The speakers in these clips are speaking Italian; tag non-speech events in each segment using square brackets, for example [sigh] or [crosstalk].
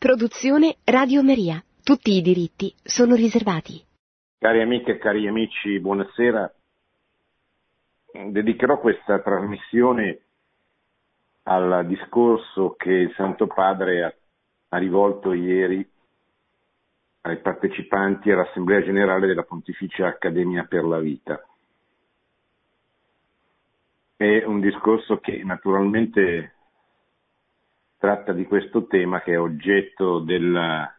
Produzione Radio Maria. Tutti i diritti sono riservati. Cari amiche e cari amici, buonasera. Dedicherò questa trasmissione al discorso che il Santo Padre ha, rivolto ieri ai partecipanti all'Assemblea Generale della Pontificia Accademia per la Vita. È un discorso che naturalmente tratta di questo tema che è oggetto del,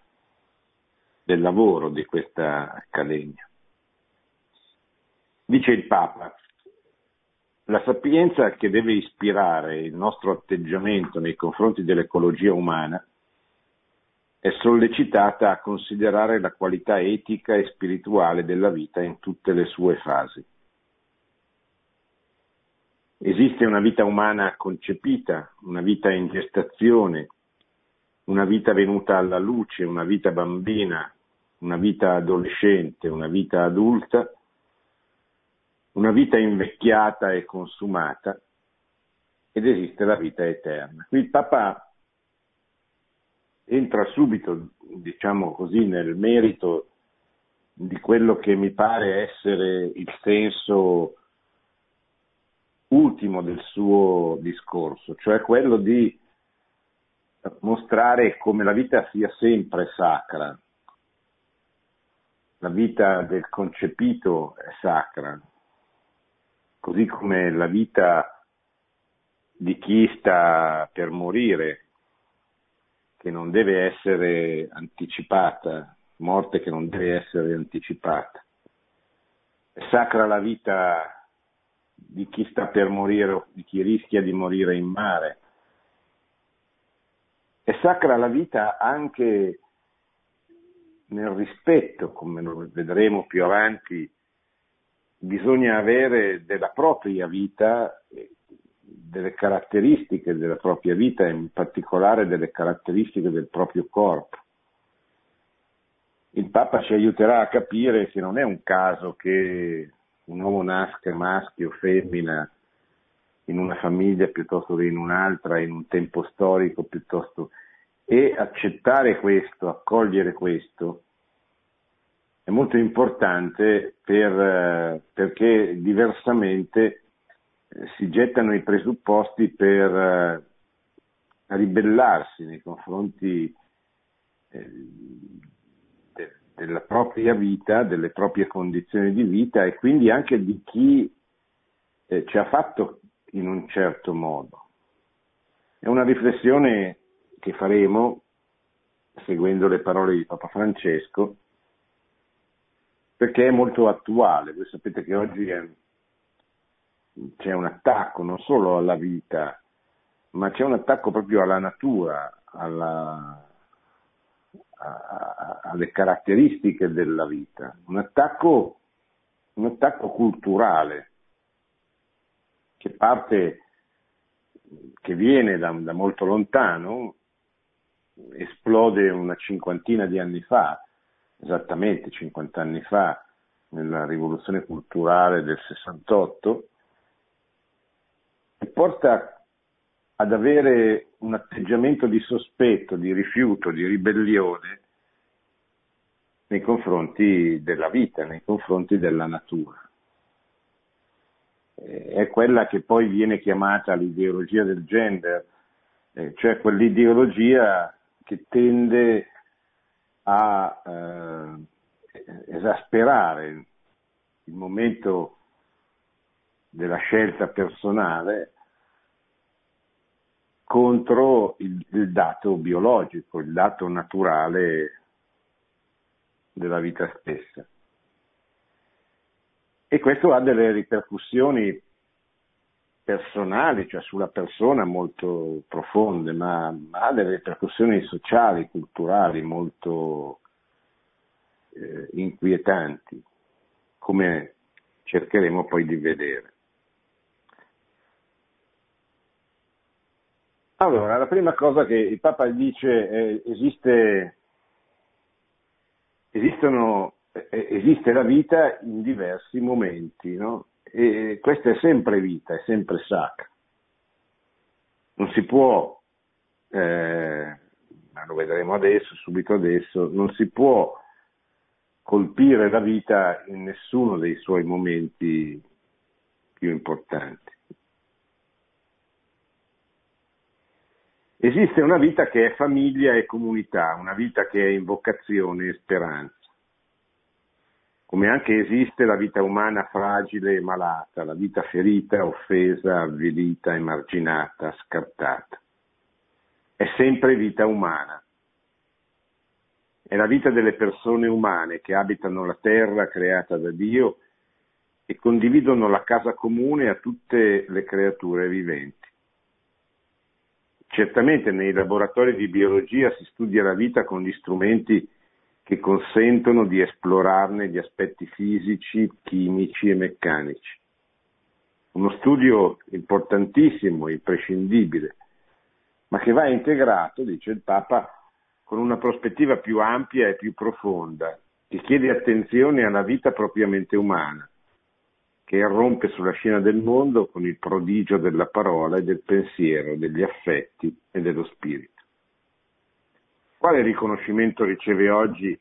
del lavoro di questa accademia. Dice il Papa, la sapienza che deve ispirare il nostro atteggiamento nei confronti dell'ecologia umana è sollecitata a considerare la qualità etica e spirituale della vita in tutte le sue fasi. Esiste una vita umana concepita, una vita in gestazione, una vita venuta alla luce, una vita bambina, una vita adolescente, una vita adulta, una vita invecchiata e consumata ed esiste la vita eterna. Qui il Papa entra subito, diciamo così, nel merito di quello che mi pare essere il senso ultimo del suo discorso, cioè quello di mostrare come la vita sia sempre sacra. La vita del concepito è sacra, così come la vita di chi sta per morire, che non deve essere anticipata, morte che non deve essere anticipata. È sacra la vita di chi sta per morire o di chi rischia di morire in mare. È sacra la vita anche nel rispetto, come lo vedremo più avanti, bisogna avere della propria vita, delle caratteristiche della propria vita, in particolare delle caratteristiche del proprio corpo. Il Papa ci aiuterà a capire che non è un caso che un uomo nasca maschio o femmina in una famiglia piuttosto che in un'altra, in un tempo storico piuttosto, e accettare questo, accogliere questo, è molto importante per, perché diversamente eh, si gettano i presupposti per eh, ribellarsi nei confronti eh, della propria vita, delle proprie condizioni di vita e quindi anche di chi eh, ci ha fatto in un certo modo. È una riflessione che faremo seguendo le parole di Papa Francesco perché è molto attuale. Voi sapete che oggi è, c'è un attacco non solo alla vita, ma c'è un attacco proprio alla natura, alla, alle caratteristiche della vita, un attacco, un attacco culturale che parte, che viene da, da molto lontano, esplode una cinquantina di anni fa, esattamente 50 anni fa, nella rivoluzione culturale del 68, e porta ad avere un atteggiamento di sospetto, di rifiuto, di ribellione nei confronti della vita, nei confronti della natura. È quella che poi viene chiamata l'ideologia del gender, eh, cioè quell'ideologia che tende a eh, esasperare il momento della scelta personale contro il, il dato biologico, il dato naturale della vita stessa. E questo ha delle ripercussioni personali, cioè sulla persona molto profonde, ma, ha delle ripercussioni sociali, culturali molto eh, inquietanti, come cercheremo poi di vedere. Allora, la prima cosa che il Papa dice è esiste, esistono, esiste la vita in diversi momenti, no? E questa è sempre vita, è sempre sacra. Non si può eh, ma lo vedremo adesso, subito adesso, non si può colpire la vita in nessuno dei suoi momenti più importanti. Esiste una vita che è famiglia e comunità, una vita che è invocazione e speranza, come anche esiste la vita umana fragile e malata, la vita ferita, offesa, avvilita, emarginata, scartata. È sempre vita umana. È la vita delle persone umane che abitano la terra creata da Dio e condividono la casa comune a tutte le creature viventi. Certamente nei laboratori di biologia si studia la vita con gli strumenti che consentono di esplorarne gli aspetti fisici, chimici e meccanici. Uno studio importantissimo, imprescindibile, ma che va integrato, dice il Papa, con una prospettiva più ampia e più profonda, che chiede attenzione alla vita propriamente umana, che irrompe sulla scena del mondo con il prodigio della parola e del pensiero, degli affetti e dello spirito. Quale riconoscimento riceve oggi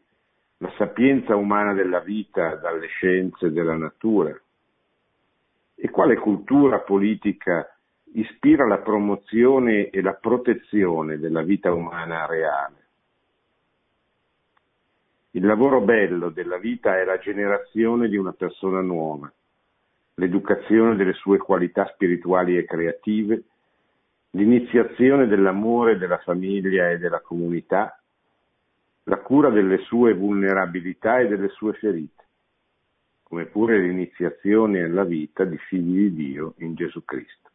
la sapienza umana della vita dalle scienze della natura? E quale cultura politica ispira la promozione e la protezione della vita umana reale? Il lavoro bello della vita è la generazione di una persona nuova, l'educazione delle sue qualità spirituali e creative, l'iniziazione dell'amore della famiglia e della comunità, la cura delle sue vulnerabilità e delle sue ferite, come pure l'iniziazione alla vita di figli di Dio in Gesù Cristo.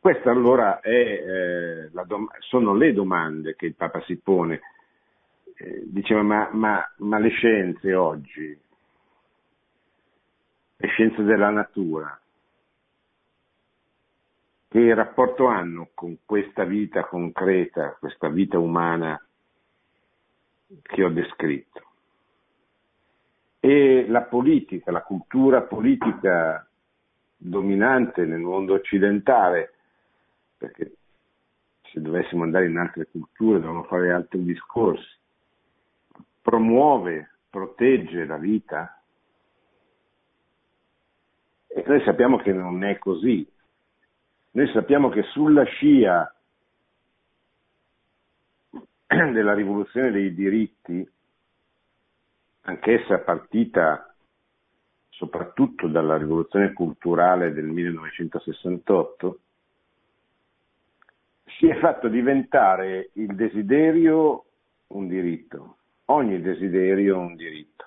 Queste allora è, eh, dom- sono le domande che il Papa si pone diceva ma, ma, ma le scienze oggi, le scienze della natura, che rapporto hanno con questa vita concreta, questa vita umana che ho descritto? E la politica, la cultura politica dominante nel mondo occidentale, perché se dovessimo andare in altre culture dovremmo fare altri discorsi, promuove, protegge la vita? E noi sappiamo che non è così. Noi sappiamo che sulla scia [clears throat] della rivoluzione dei diritti, anch'essa partita soprattutto dalla rivoluzione culturale del 1968, si è fatto diventare il desiderio un diritto, ogni desiderio è un diritto.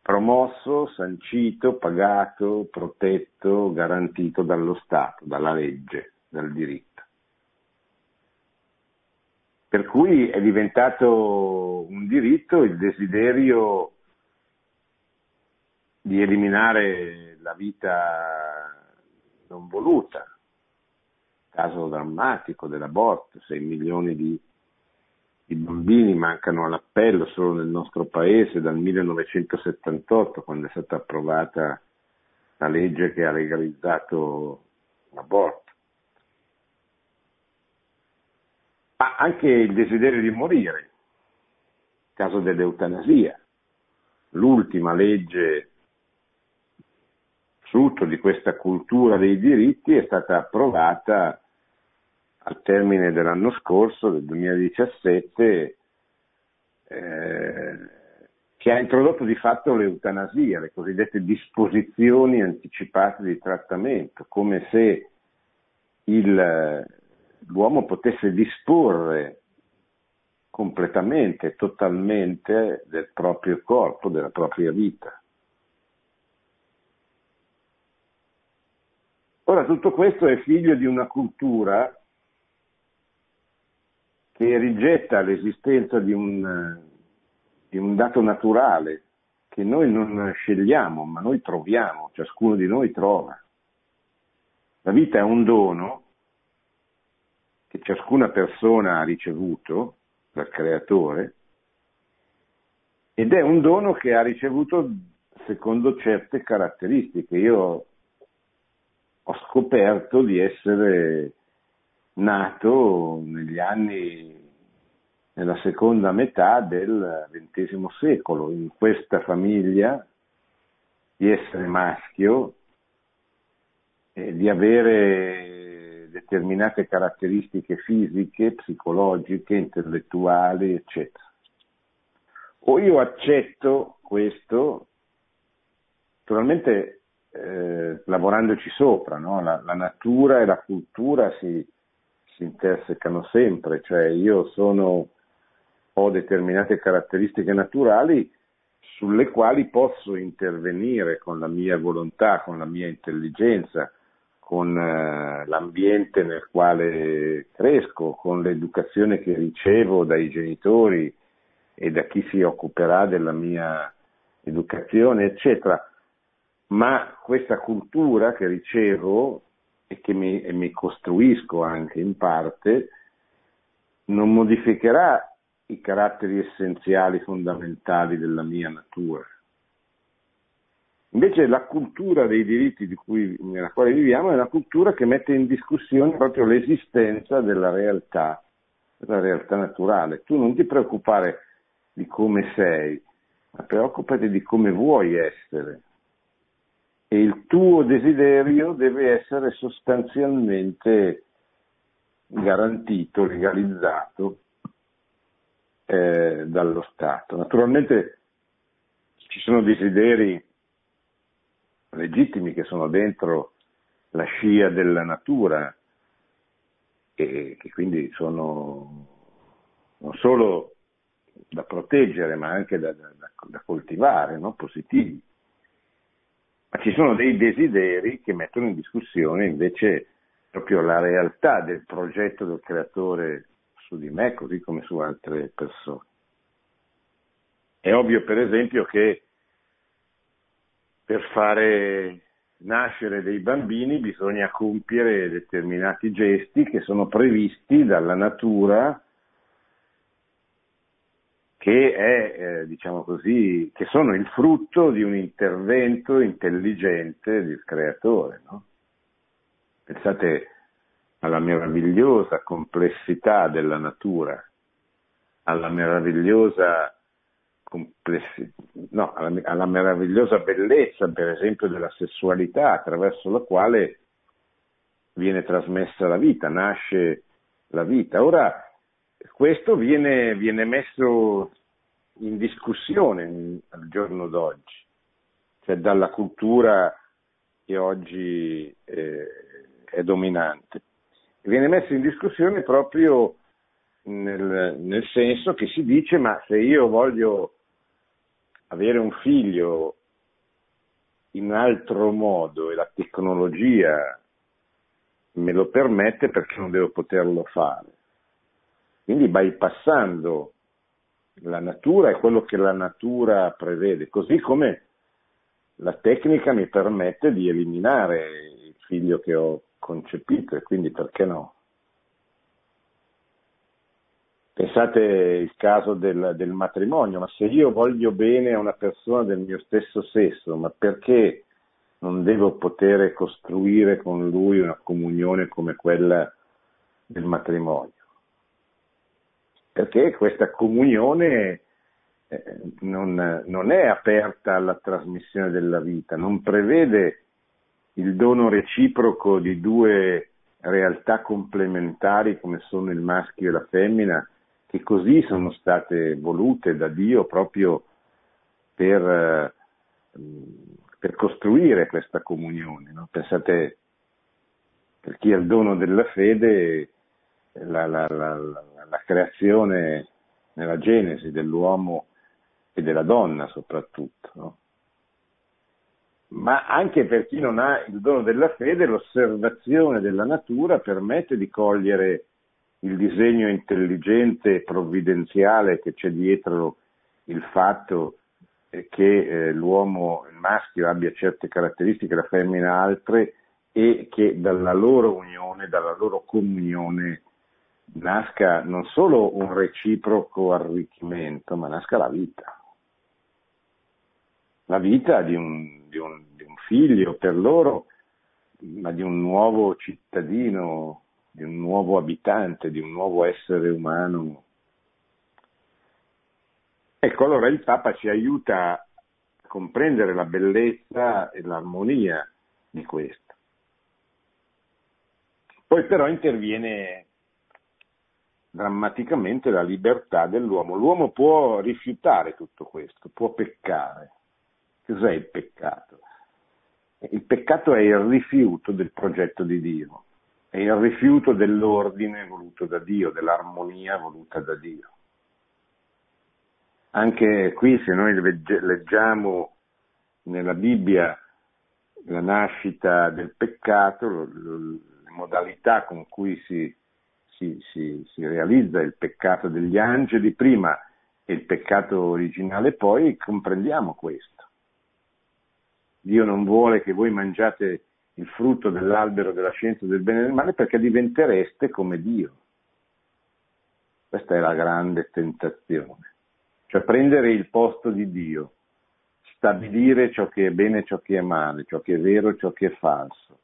Promosso, sancito, pagato, protetto, garantito dallo Stato, dalla legge, dal diritto. Per cui è diventato un diritto il desiderio di eliminare la vita non voluta, caso drammatico dell'aborto, 6 milioni di i bambini mancano all'appello solo nel nostro paese dal 1978, quando è stata approvata la legge che ha legalizzato l'aborto. Ma anche il desiderio di morire, il caso dell'eutanasia, l'ultima legge frutto di questa cultura dei diritti è stata approvata al termine dell'anno scorso, del 2017, eh, che ha introdotto di fatto l'eutanasia, le cosiddette disposizioni anticipate di trattamento, come se il, l'uomo potesse disporre completamente, totalmente del proprio corpo, della propria vita. Ora tutto questo è figlio di una cultura che rigetta l'esistenza di un, di un dato naturale che noi non scegliamo, ma noi troviamo, ciascuno di noi trova. La vita è un dono che ciascuna persona ha ricevuto dal creatore ed è un dono che ha ricevuto secondo certe caratteristiche. Io ho scoperto di essere nato negli anni, nella seconda metà del XX secolo, in questa famiglia, di essere maschio, e di avere determinate caratteristiche fisiche, psicologiche, intellettuali, eccetera. O io accetto questo, naturalmente eh, lavorandoci sopra, no? la, la, natura e la cultura si, si intersecano sempre, cioè io sono, ho determinate caratteristiche naturali sulle quali posso intervenire con la mia volontà, con la mia intelligenza, con eh, l'ambiente nel quale cresco, con l'educazione che ricevo dai genitori e da chi si occuperà della mia educazione, eccetera. Ma questa cultura che ricevo e che mi, e mi costruisco anche in parte non modificherà i caratteri essenziali, fondamentali della mia natura. Invece la cultura dei diritti cui, nella quale viviamo è una cultura che mette in discussione proprio l'esistenza della realtà, della realtà naturale. Tu non ti preoccupare di come sei, ma preoccupati di come vuoi essere. E il tuo desiderio deve essere sostanzialmente garantito, legalizzato eh, dallo Stato. Naturalmente ci sono desideri legittimi che sono dentro la scia della natura e che quindi sono non solo da proteggere ma anche da, da, da coltivare, no? positivi. Ma ci sono dei desideri che mettono in discussione invece proprio la realtà del progetto del creatore su di me, così come su altre persone. È ovvio per esempio che per fare nascere dei bambini bisogna compiere determinati gesti che sono previsti dalla natura che, è, eh, diciamo così, che sono il frutto di un intervento intelligente del creatore. No? Pensate alla meravigliosa complessità della natura, alla meravigliosa no, alla, alla meravigliosa bellezza, per esempio, della sessualità attraverso la quale viene trasmessa la vita, nasce la vita. Ora, questo viene, viene messo in discussione al giorno d'oggi, cioè dalla cultura che oggi eh, è dominante. Viene messo in discussione proprio nel, nel senso che si dice ma se io voglio avere un figlio in altro modo e la tecnologia me lo permette perché non devo poterlo fare. Quindi bypassando la natura e quello che la natura prevede, così come la tecnica mi permette di eliminare il figlio che ho concepito e quindi perché no? Pensate il caso del, del, matrimonio, ma se io voglio bene a una persona del mio stesso sesso, ma perché non devo poter costruire con lui una comunione come quella del matrimonio? Perché questa comunione eh, non, non è aperta alla trasmissione della vita, non prevede il dono reciproco di due realtà complementari come sono il maschio e la femmina, che così sono state volute da Dio proprio per, eh, per costruire questa comunione. No? Pensate, per chi ha il dono della fede, la, la, la, la creazione nella genesi dell'uomo e della donna soprattutto. No? Ma anche per chi non ha il dono della fede, l'osservazione della natura permette di cogliere il disegno intelligente e provvidenziale che c'è dietro il fatto che eh, l'uomo, il maschio abbia certe caratteristiche, la femmina altre e che dalla loro unione, dalla loro comunione nasca non solo un reciproco arricchimento, ma nasca la vita. La vita di un, di un, di un figlio per loro ma di un nuovo cittadino, di un nuovo abitante, di un nuovo essere umano. Ecco, allora il Papa ci aiuta a comprendere la bellezza e l'armonia di questo. Poi però interviene drammaticamente la libertà dell'uomo. L'uomo può rifiutare tutto questo, può peccare. Cos'è il peccato? Il peccato è il rifiuto del progetto di Dio, è il rifiuto dell'ordine voluto da Dio, dell'armonia voluta da Dio. Anche qui se noi leggiamo nella Bibbia la nascita del peccato, le modalità con cui si si, si, si realizza il peccato degli angeli prima e il peccato originale poi, comprendiamo questo. Dio non vuole che voi mangiate il frutto dell'albero della scienza del bene e del male perché diventereste come Dio. Questa è la grande tentazione, cioè prendere il posto di Dio, stabilire ciò che è bene e ciò che è male, ciò che è vero e ciò che è falso,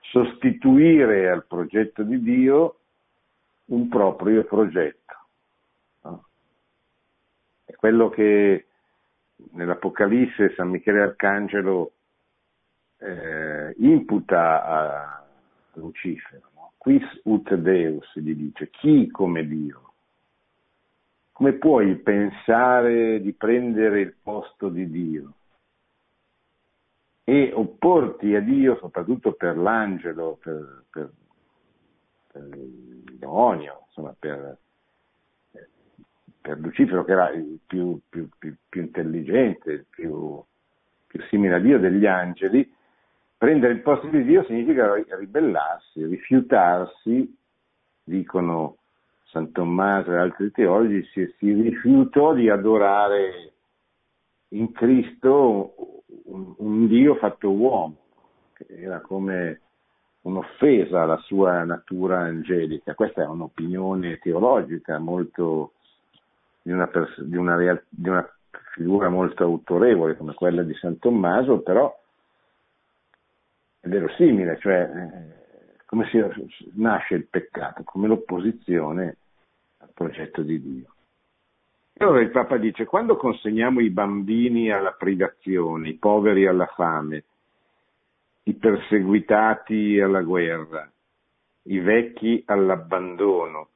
sostituire al progetto di Dio un proprio progetto. È quello che nell'Apocalisse San Michele Arcangelo eh, imputa a Lucifero. No? Quis ut Deus gli dice, chi come Dio? Come puoi pensare di prendere il posto di Dio? e opporti a Dio, soprattutto per l'angelo, per, per, per il demonio, insomma per, per Lucifero che era il più, più, più, più intelligente, il più, simile a Dio degli angeli, prendere il posto di Dio significa ribellarsi, rifiutarsi, dicono San Tommaso e altri teologi, si, si rifiutò di adorare in Cristo un, un Dio fatto uomo, che era come un'offesa alla sua natura angelica. Questa è un'opinione teologica molto di una, pers- di una, real- di una figura molto autorevole come quella di San Tommaso, però è verosimile, cioè eh, come si nasce il peccato, come l'opposizione al progetto di Dio. Allora il Papa dice, quando consegniamo i bambini alla privazione, i poveri alla fame, i perseguitati alla guerra, i vecchi all'abbandono.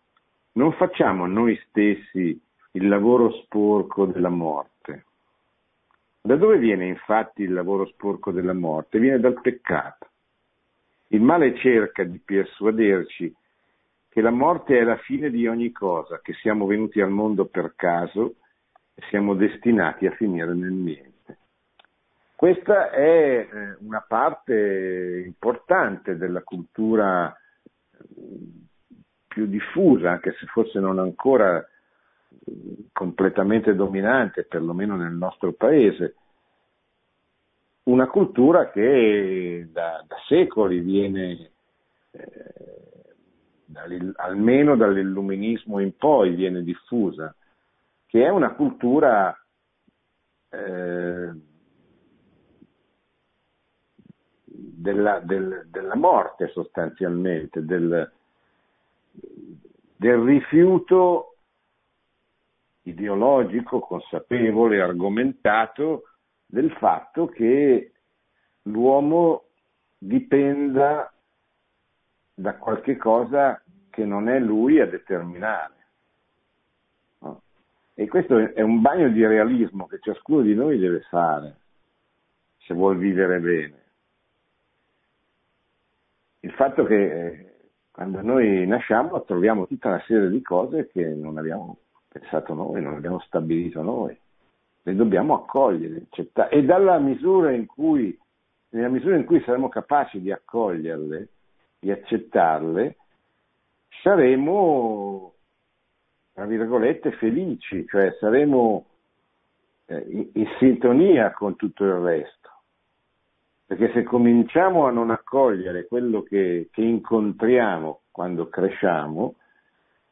Non facciamo noi stessi il lavoro sporco della morte. Da dove viene infatti il lavoro sporco della morte? Viene dal peccato. Il male cerca di persuaderci che la morte è la fine di ogni cosa, che siamo venuti al mondo per caso e siamo destinati a finire nel niente. Questa è eh, una parte importante della cultura più diffusa, anche se forse non ancora completamente dominante, perlomeno nel nostro paese. Una cultura che da, da secoli viene, eh, almeno dall'illuminismo in poi, viene diffusa, che è una cultura eh, della, del, della morte sostanzialmente, del, del rifiuto ideologico, consapevole, argomentato del fatto che l'uomo dipenda da qualche cosa che non è lui a determinare. No? E questo è un bagno di realismo che ciascuno di noi deve fare se vuol vivere bene il fatto che eh, quando noi nasciamo troviamo tutta una serie di cose che non abbiamo pensato noi, non abbiamo stabilito noi, le dobbiamo accogliere, accettare e dalla misura in cui, nella misura in cui saremo capaci di accoglierle, di accettarle, saremo, tra virgolette, felici, cioè saremo eh, in, in sintonia con tutto il resto. Perché se cominciamo a non accogliere quello che, che incontriamo quando cresciamo,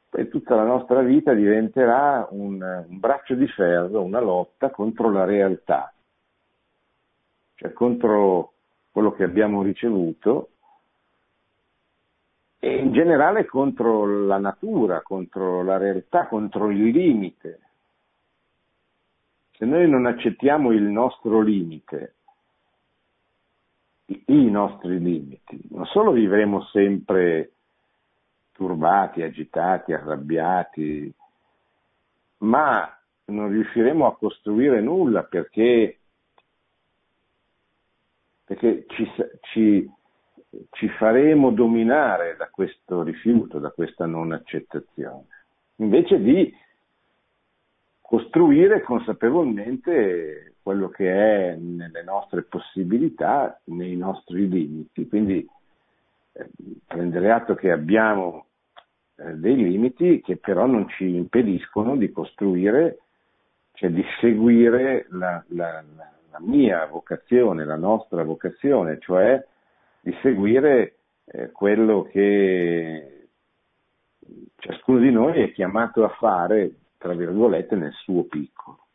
poi tutta la nostra vita diventerà un, un, braccio di ferro, una lotta contro la realtà, cioè contro quello che abbiamo ricevuto e in generale contro la natura, contro la realtà, contro il limite. Se noi non accettiamo il nostro limite, i nostri limiti, non solo vivremo sempre turbati, agitati, arrabbiati, ma non riusciremo a costruire nulla perché, perché ci, ci, ci faremo dominare da questo rifiuto, da questa non accettazione, invece di costruire consapevolmente quello che è nelle nostre possibilità, nei nostri limiti. Quindi eh, prendere atto che abbiamo eh, dei limiti che però non ci impediscono di costruire, cioè di seguire la, la, la mia vocazione, la nostra vocazione, cioè di seguire eh, quello che ciascuno di noi è chiamato a fare, tra virgolette, nel suo piccolo.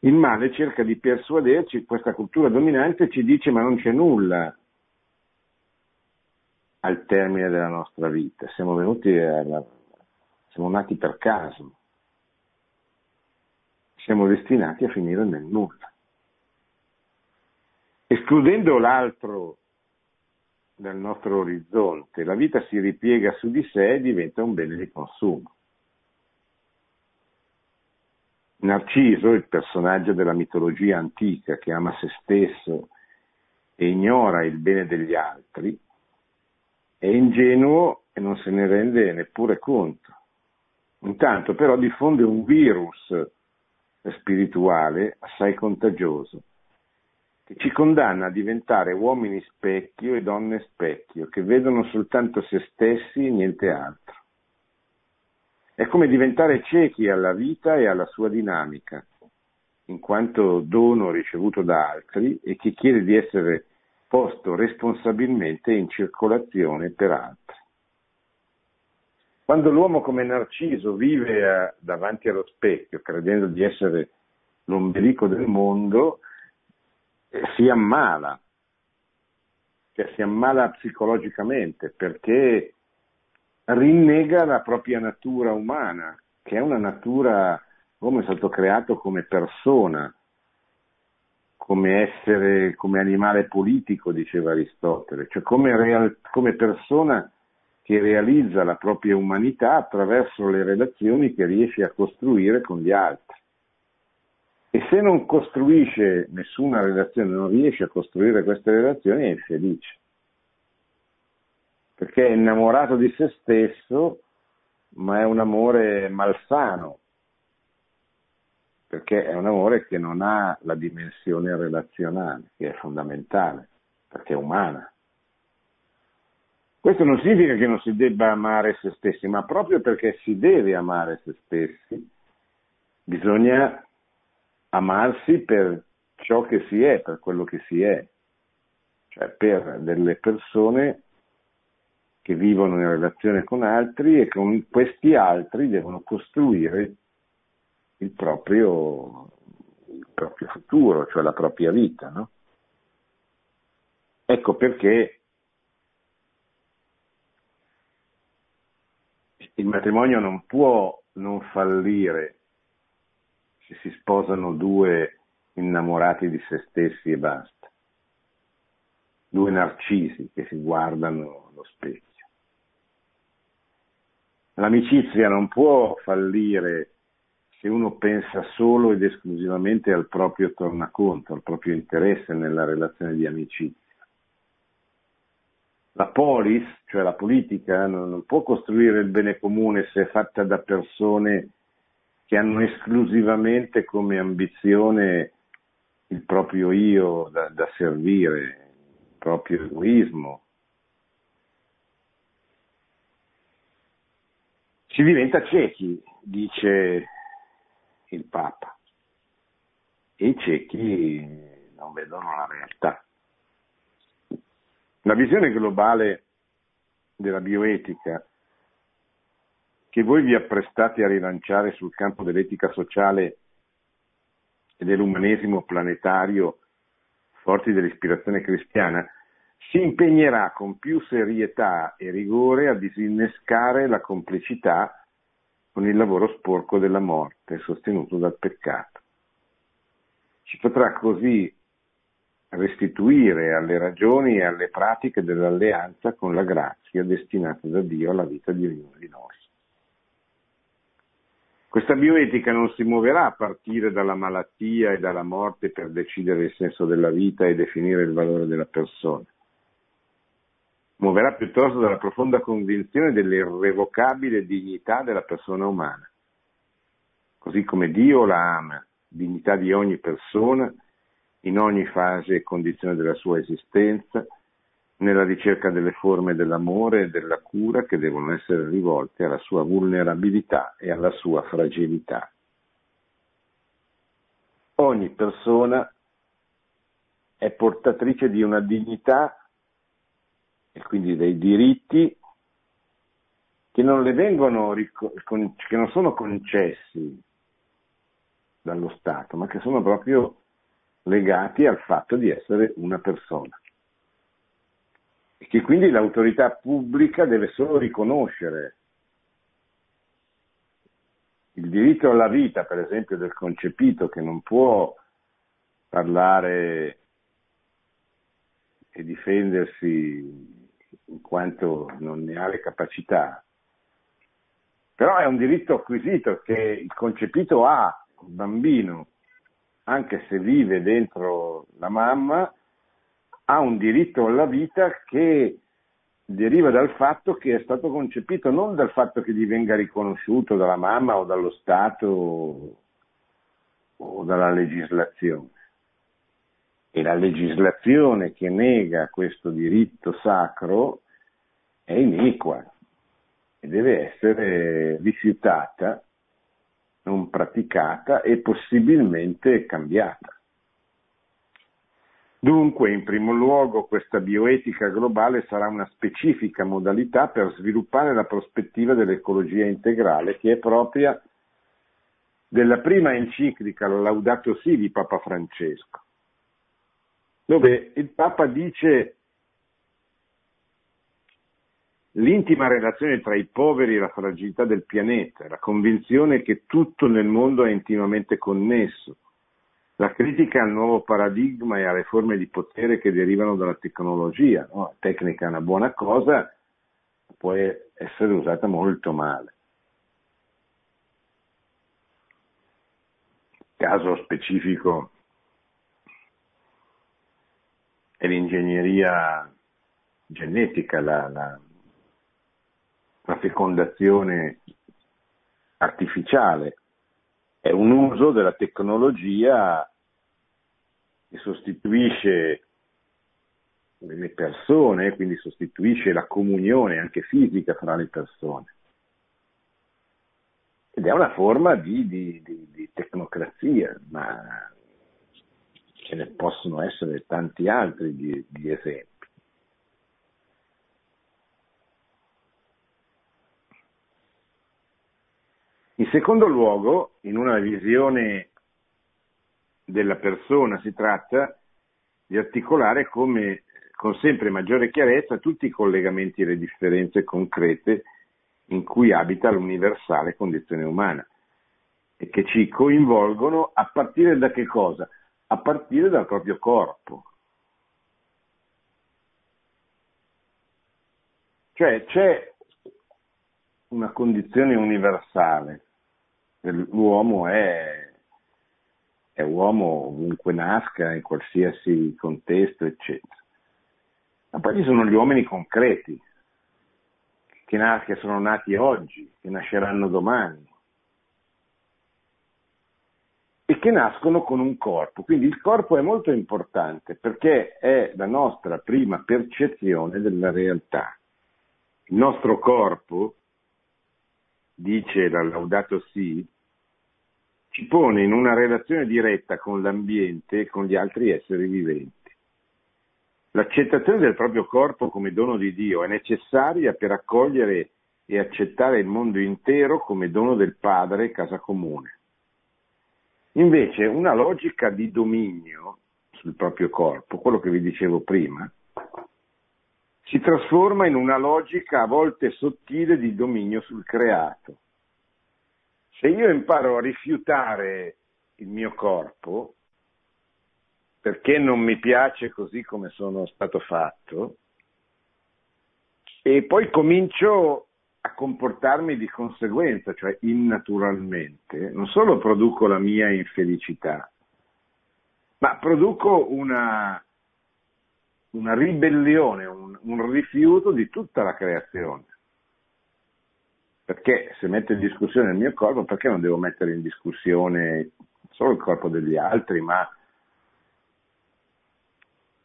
Il male cerca di persuaderci, questa cultura dominante ci dice ma non c'è nulla al termine della nostra vita, siamo venuti alla, siamo nati per caso, siamo destinati a finire nel nulla. Escludendo l'altro dal nostro orizzonte, la vita si ripiega su di sé e diventa un bene di consumo. Narciso, il personaggio della mitologia antica che ama se stesso e ignora il bene degli altri, è ingenuo e non se ne rende neppure conto. Intanto però diffonde un virus spirituale assai contagioso che ci condanna a diventare uomini specchio e donne specchio, che vedono soltanto se stessi e niente altro. È come diventare ciechi alla vita e alla sua dinamica, in quanto dono ricevuto da altri e che chiede di essere posto responsabilmente in circolazione per altri. Quando l'uomo come Narciso vive a, eh, davanti allo specchio, credendo di essere l'ombelico del mondo, si ammala, cioè si ammala psicologicamente perché rinnega la propria natura umana, che è una natura, l'uomo è stato creato come persona, come essere, come animale politico, diceva Aristotele, cioè come, real, come persona che realizza la propria umanità attraverso le relazioni che riesce a costruire con gli altri. E se non costruisce nessuna relazione, non riesce a costruire queste relazioni, è infelice. Perché è innamorato di se stesso, ma è un amore malsano, perché è un amore che non ha la dimensione relazionale, che è fondamentale, perché è umana. Questo non significa che non si debba amare se stessi, ma proprio perché si deve amare se stessi, bisogna amarsi per ciò che si è, per quello che si è, cioè per delle persone che vivono in relazione con altri e con questi altri devono costruire il proprio, il proprio futuro, cioè la propria vita. No? Ecco perché il matrimonio non può non fallire che si sposano due innamorati di se stessi e basta, due narcisi che si guardano allo specchio. L'amicizia non può fallire se uno pensa solo ed esclusivamente al proprio tornaconto, al proprio interesse nella relazione di amicizia. La polis, cioè la politica, non può costruire il bene comune se è fatta da persone che hanno esclusivamente come ambizione il proprio io da, da servire, il proprio egoismo. Si diventa ciechi, dice il Papa, e i ciechi non vedono la realtà. La visione globale della bioetica che voi vi apprestate a rilanciare sul campo dell'etica sociale e dell'umanesimo planetario forti dell'ispirazione cristiana, si impegnerà con più serietà e rigore a disinnescare la complicità con il lavoro sporco della morte sostenuto dal peccato. Si potrà così restituire alle ragioni e alle pratiche dell'alleanza con la grazia destinata da Dio alla vita di ognuno di noi. Questa bioetica non si muoverà a partire dalla malattia e dalla morte per decidere il senso della vita e definire il valore della persona. Muoverà piuttosto dalla profonda convinzione dell'irrevocabile dignità della persona umana. Così come Dio la ama, dignità di ogni persona, in ogni fase e condizione della sua esistenza, nella ricerca delle forme dell'amore e della cura che devono essere rivolte alla sua vulnerabilità e alla sua fragilità. Ogni persona è portatrice di una dignità e quindi dei diritti che non le vengono, che non sono concessi dallo Stato, ma che sono proprio legati al fatto di essere una persona. E che quindi l'autorità pubblica deve solo riconoscere il diritto alla vita, per esempio, del concepito che non può parlare e difendersi in quanto non ne ha le capacità. Però è un diritto acquisito che il concepito ha, il bambino, anche se vive dentro la mamma, ha un diritto alla vita che deriva dal fatto che è stato concepito non dal fatto che gli venga riconosciuto dalla mamma o dallo Stato o dalla legislazione. E la legislazione che nega questo diritto sacro è iniqua e deve essere rifiutata, non praticata e possibilmente cambiata. Dunque, in primo luogo, questa bioetica globale sarà una specifica modalità per sviluppare la prospettiva dell'ecologia integrale che è propria della prima enciclica, la Laudato Si di Papa Francesco, dove il Papa dice l'intima relazione tra i poveri e la fragilità del pianeta, la convinzione che tutto nel mondo è intimamente connesso, la critica al nuovo paradigma e alle forme di potere che derivano dalla tecnologia. No? La tecnica è una buona cosa, può essere usata molto male. Caso specifico è l'ingegneria genetica, la, la, la fecondazione artificiale, è un uso della tecnologia che sostituisce le persone, quindi sostituisce la comunione anche fisica fra le persone. Ed è una forma di, di, di, di tecnocrazia, ma ce ne possono essere tanti altri di esempi. In secondo luogo, in una visione della persona si tratta di articolare come, con sempre maggiore chiarezza tutti i collegamenti e le differenze concrete in cui abita l'universale condizione umana e che ci coinvolgono a partire da che cosa? A partire dal proprio corpo. Cioè c'è una condizione universale, l'uomo è è uomo ovunque nasca, in qualsiasi contesto, eccetera. Ma poi ci sono gli uomini concreti, che, sono nati oggi, che nasceranno domani, e che nascono con un corpo. Quindi il corpo è molto importante perché è la nostra prima percezione della realtà. Il nostro corpo, dice la Laudato Si, ci pone in una relazione diretta con l'ambiente e con gli altri esseri viventi. L'accettazione del proprio corpo come dono di Dio è necessaria per accogliere e accettare il mondo intero come dono del Padre e casa comune. Invece una logica di dominio sul proprio corpo, quello che vi dicevo prima, si trasforma in una logica a volte sottile di dominio sul creato. Se io imparo a rifiutare il mio corpo, perché non mi piace così come sono stato fatto, e poi comincio a comportarmi di conseguenza, cioè innaturalmente, non solo produco la mia infelicità, ma produco una, una ribellione, un, un rifiuto di tutta la creazione. Perché se metto in discussione il mio corpo, perché non devo mettere in discussione solo il corpo degli altri, ma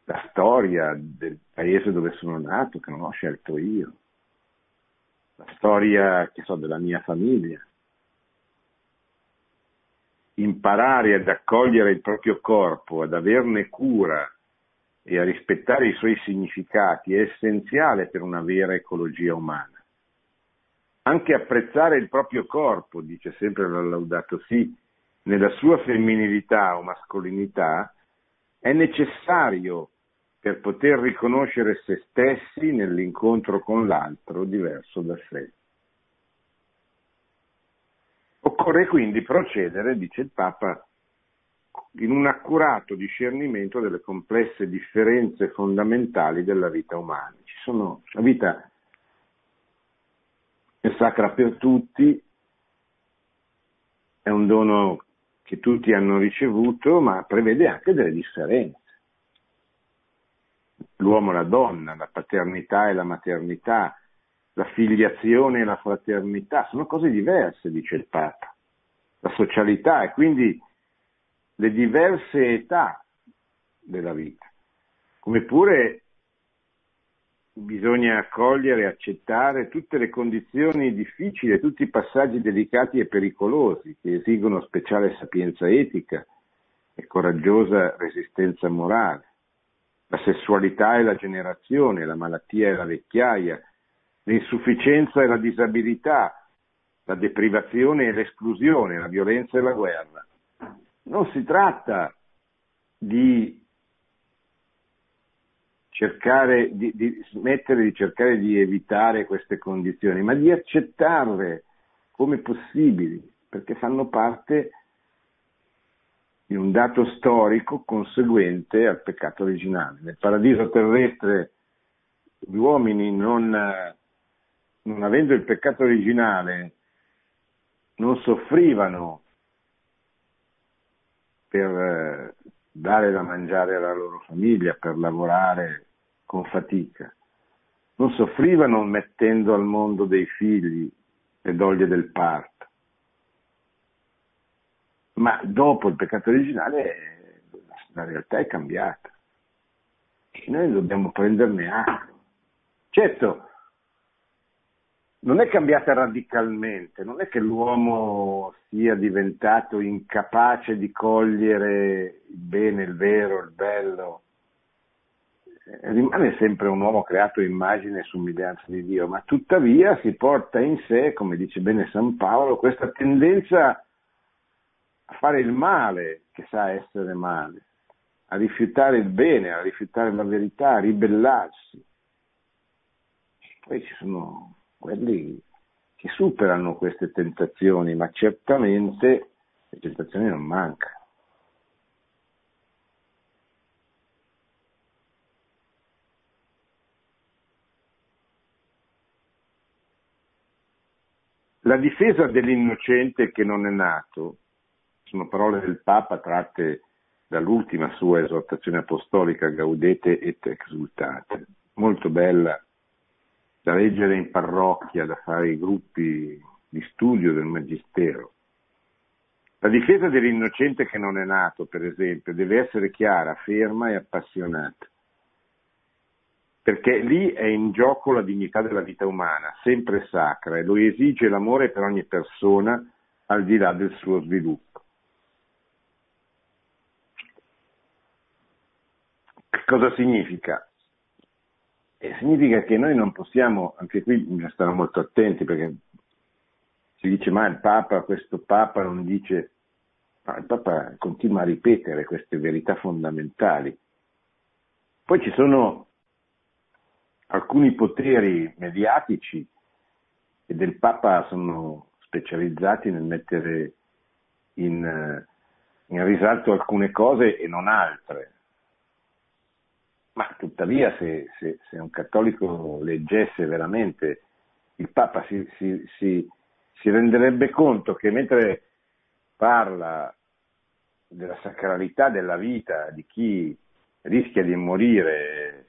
la storia del paese dove sono nato, che non ho scelto io, la storia, che so, della mia famiglia. Imparare ad accogliere il proprio corpo, ad averne cura e a rispettare i suoi significati è essenziale per una vera ecologia umana. Anche apprezzare il proprio corpo, dice sempre la Laudato Si, nella sua femminilità o mascolinità, è necessario per poter riconoscere se stessi nell'incontro con l'altro diverso da sé. Occorre quindi procedere, dice il Papa, in un accurato discernimento delle complesse differenze fondamentali della vita umana. Sono, la vita è sacra per tutti, è un dono che tutti hanno ricevuto, ma prevede anche delle differenze. L'uomo e la donna, la paternità e la maternità, la filiazione e la fraternità, sono cose diverse, dice il Papa. La socialità e quindi le diverse età della vita. Come pure bisogna accogliere e accettare tutte le condizioni difficili, tutti i passaggi delicati e pericolosi che esigono speciale sapienza etica e coraggiosa resistenza morale. La sessualità e la generazione, la malattia e la vecchiaia, l'insufficienza e la disabilità, la deprivazione e l'esclusione, la violenza e la guerra. Non si tratta di cercare di, di smettere di cercare di evitare queste condizioni, ma di accettarle come possibili, perché fanno parte di un dato storico conseguente al peccato originale. Nel paradiso terrestre gli uomini non, non avendo il peccato originale non soffrivano per eh, dare da mangiare alla loro famiglia, per lavorare con fatica. Non soffrivano mettendo al mondo dei figli le doglie del parto. Ma dopo il peccato originale la realtà è cambiata e noi dobbiamo prenderne atto. Certo, non è cambiata radicalmente, non è che l'uomo sia diventato incapace di cogliere il bene, il vero, il bello. Eh, rimane sempre un uomo creato immagine e somiglianza di Dio, ma tuttavia si porta in sé, come dice bene San Paolo, questa tendenza a fare il male che sa essere male, a rifiutare il bene, a rifiutare la verità, a ribellarsi. Poi ci sono quelli che superano queste tentazioni, ma certamente le tentazioni non mancano. La difesa dell'innocente che non è nato, sono parole del Papa tratte dall'ultima sua esortazione apostolica, Gaudete et exultate, molto bella da leggere in parrocchia, da fare i gruppi di studio del Magistero. La difesa dell'innocente che non è nato, per esempio, deve essere chiara, ferma e appassionata, perché lì è in gioco la dignità della vita umana, sempre sacra, e lo esige l'amore per ogni persona al di là del suo sviluppo. Che cosa significa? E significa che noi non possiamo, anche qui bisogna stare molto attenti perché si dice ma il Papa, questo Papa non dice, no, il Papa continua a ripetere queste verità fondamentali. Poi ci sono alcuni poteri mediatici e del Papa sono specializzati nel mettere in, in risalto alcune cose e non altre. Ma tuttavia se, se, se un cattolico leggesse veramente il Papa si, si, si, si renderebbe conto che mentre parla della sacralità della vita di chi rischia di morire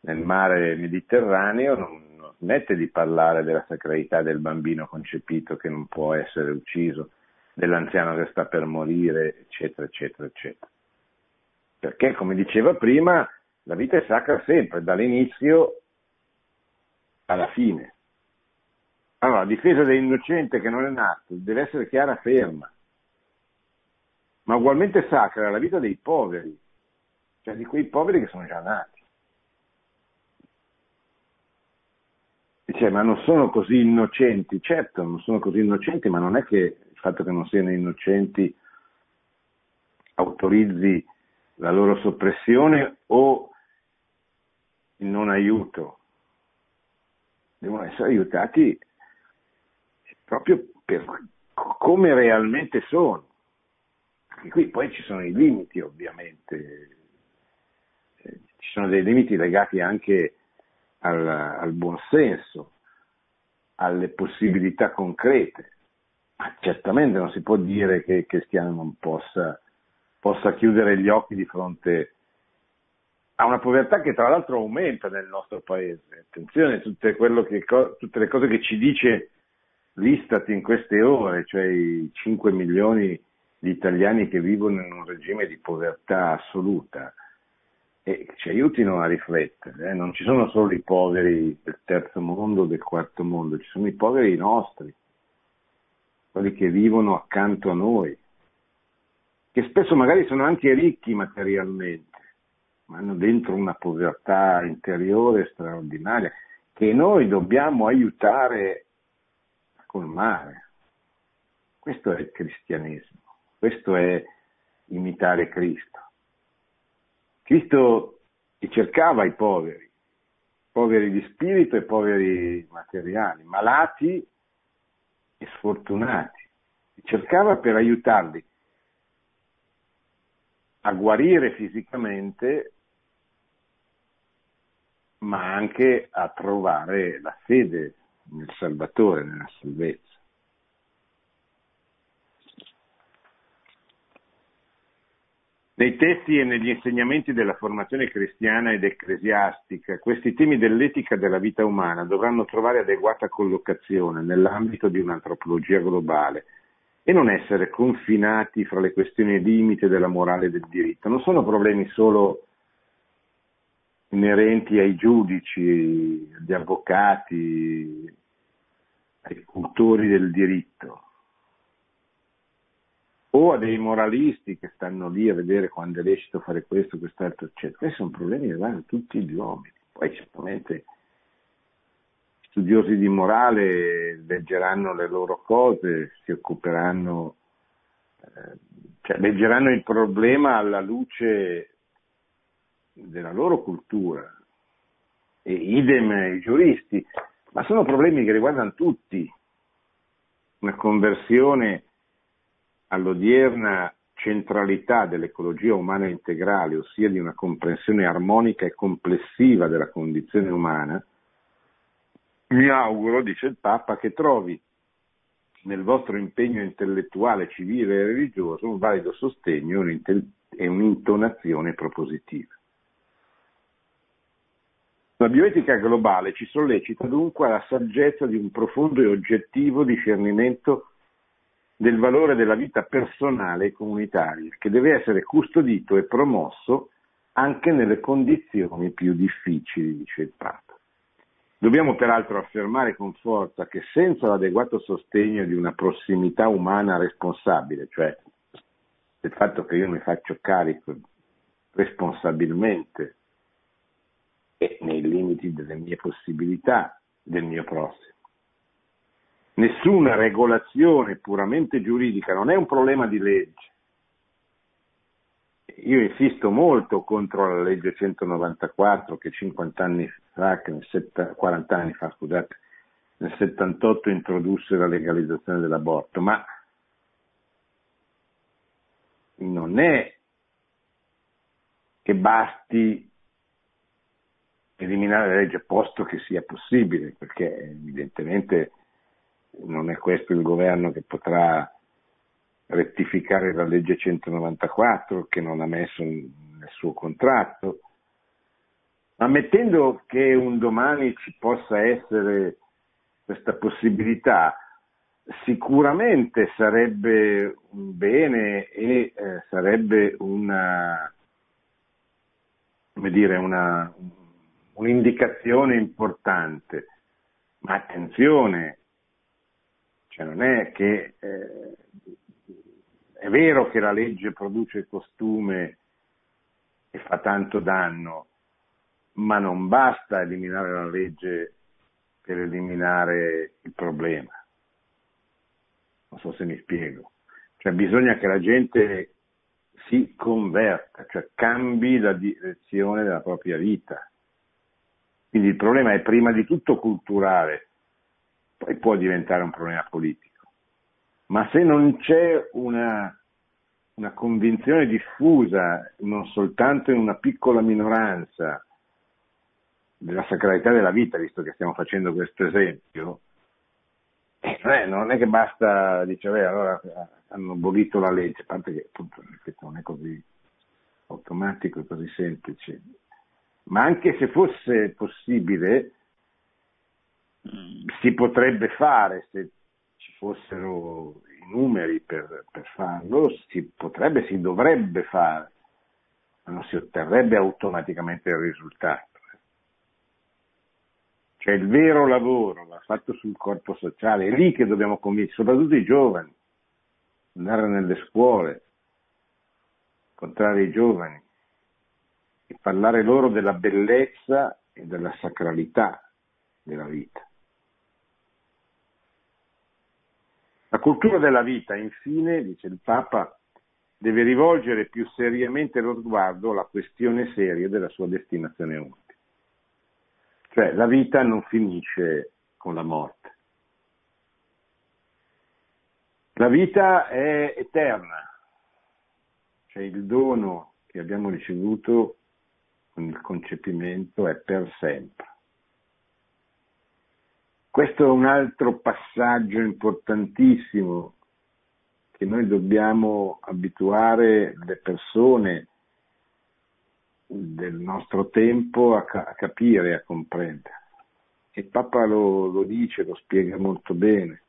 nel mare Mediterraneo, non, non smette di parlare della sacralità del bambino concepito che non può essere ucciso, dell'anziano che sta per morire, eccetera, eccetera, eccetera. Perché, come diceva prima, la vita è sacra sempre, dall'inizio alla fine. Allora, la difesa dell'innocente che non è nato deve essere chiara e ferma, ma ugualmente sacra è la vita dei poveri, cioè di quei poveri che sono già nati. Dice, ma non sono così innocenti, certo, non sono così innocenti, ma non è che il fatto che non siano innocenti autorizzi la loro soppressione o il non aiuto. Devono essere aiutati proprio per come realmente sono. Anche qui poi ci sono i limiti ovviamente, ci sono dei limiti legati anche al, al buon senso, alle possibilità concrete. Ma certamente non si può dire che il cristiano non possa, possa chiudere gli occhi di fronte a una povertà che tra l'altro aumenta nel nostro paese. Attenzione, tutte, che, tutte le cose che ci dice l'Istat in queste ore, cioè i 5 milioni di italiani che vivono in un regime di povertà assoluta, e ci aiutino a riflettere. Eh? Non ci sono solo i poveri del terzo mondo del quarto mondo, ci sono i poveri nostri, quelli che vivono accanto a noi, che spesso magari sono anche ricchi materialmente, ma hanno dentro una povertà interiore straordinaria che noi dobbiamo aiutare colmare. Questo è il cristianesimo, questo è imitare Cristo. Cristo cercava i poveri, poveri di spirito e poveri materiali, malati e sfortunati. Li cercava per aiutarli a guarire fisicamente, ma anche a trovare la fede nel Salvatore, nella salvezza. Nei testi e negli insegnamenti della formazione cristiana ed ecclesiastica, questi temi dell'etica della vita umana dovranno trovare adeguata collocazione nell'ambito di un'antropologia globale e non essere confinati fra le questioni limite della morale e del diritto. Non sono problemi solo inerenti ai giudici, agli avvocati, ai cultori del diritto, o a dei moralisti che stanno lì a vedere quando è lecito fare questo, quest'altro, eccetera. Questi sono problemi che vanno tutti gli uomini. Poi certamente studiosi di morale leggeranno le loro cose, si occuperanno, eh, cioè leggeranno il problema alla luce della loro cultura, e idem i giuristi, ma sono problemi che riguardano tutti. Una conversione all'odierna centralità dell'ecologia umana integrale, ossia di una comprensione armonica e complessiva della condizione umana, mi auguro, dice il Papa, che trovi nel vostro impegno intellettuale, civile e religioso un valido sostegno e un'intonazione propositiva. La bioetica globale ci sollecita dunque alla saggezza di un profondo e oggettivo discernimento del valore della vita personale e comunitaria, che deve essere custodito e promosso anche nelle condizioni più difficili, dice il Papa. Dobbiamo peraltro affermare con forza che senza l'adeguato sostegno di una prossimità umana responsabile, cioè del fatto che io mi faccio carico responsabilmente e nei limiti delle mie possibilità del mio prossimo, nessuna regolazione puramente giuridica, non è un problema di legge. io insisto molto contro la legge 194 che 50 anni fa, che 40 anni fa, scusate, nel 78 introdusse la legalizzazione dell'aborto, ma non è che basti eliminare la legge posto che sia possibile, perché evidentemente non è questo il governo che potrà rettificare la legge 194 che non ha messo nel suo contratto, ammettendo che un domani ci possa essere questa possibilità, sicuramente sarebbe un bene e eh, sarebbe una, come dire, una, un'indicazione importante. Ma attenzione, cioè non è che eh, è vero che la legge produce costume e fa tanto danno, ma non basta eliminare la legge per eliminare il problema. Non so se mi spiego. Cioè bisogna che la gente si converta, cioè cambi la direzione della propria vita. Quindi il problema è prima di tutto culturale, poi può diventare un problema politico. Ma se non c'è una, una convinzione diffusa, non soltanto in una piccola minoranza, della sacralità della vita, visto che stiamo facendo questo esempio, eh, non è che basta, dice, beh, allora hanno abolito la legge, a parte che appunto non è così automatico e così semplice, ma anche se fosse possibile, si potrebbe fare se fossero i numeri per, per farlo, si potrebbe, si dovrebbe fare, ma non si otterrebbe automaticamente il risultato. Cioè il vero lavoro va fatto sul corpo sociale, è lì che dobbiamo convincere, soprattutto i giovani, andare nelle scuole, incontrare i giovani e parlare loro della bellezza e della sacralità della vita. La cultura della vita, infine, dice il Papa, deve rivolgere più seriamente lo sguardo alla questione seria della sua destinazione ultima. Cioè la vita non finisce con la morte. La vita è eterna, cioè il dono che abbiamo ricevuto con il concepimento è per sempre. Questo è un altro passaggio importantissimo che noi dobbiamo abituare le persone del nostro tempo a, a capire, a comprendere. E Papa lo, lo dice, lo spiega molto bene.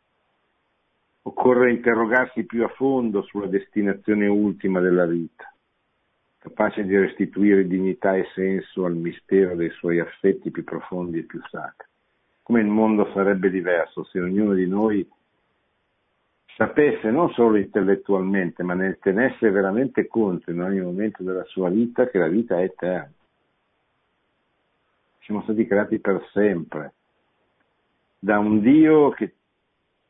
Occorre interrogarsi più a fondo sulla destinazione ultima della vita, capace di restituire dignità e senso al mistero dei suoi affetti più profondi e più sacri come il mondo sarebbe diverso se ognuno di noi sapesse non solo intellettualmente, ma ne tenesse veramente conto in ogni momento della sua vita che la vita è eterna. Siamo stati creati per sempre da un Dio che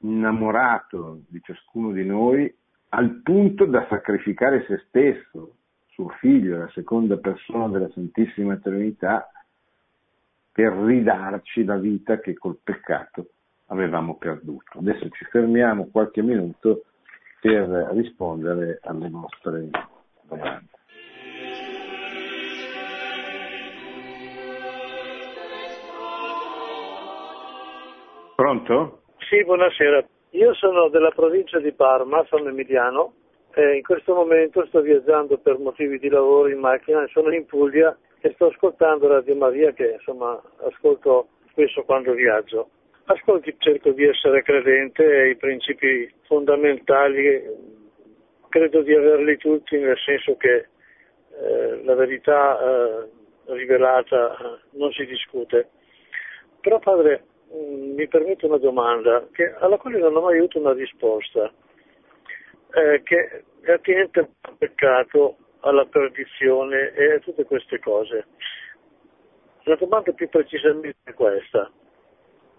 innamorato di ciascuno di noi al punto da sacrificare se stesso, suo figlio, la seconda persona della Santissima Trinità, per ridarci la vita che col peccato avevamo perduto. Adesso ci fermiamo qualche minuto per rispondere alle vostre domande. Pronto? Sì, buonasera. Io sono della provincia di Parma, sono emiliano e in questo momento sto viaggiando per motivi di lavoro in macchina sono in Puglia e sto ascoltando Radio Maria che insomma ascolto spesso quando viaggio. Ascolti, cerco di essere credente e i principi fondamentali credo di averli tutti nel senso che eh, la verità eh, rivelata eh, non si discute. Però padre mh, mm, mi permette una domanda che, alla quale non ho mai avuto una risposta, eh, che è attinente al peccato alla perdizione e a tutte queste cose. La domanda più precisamente è questa.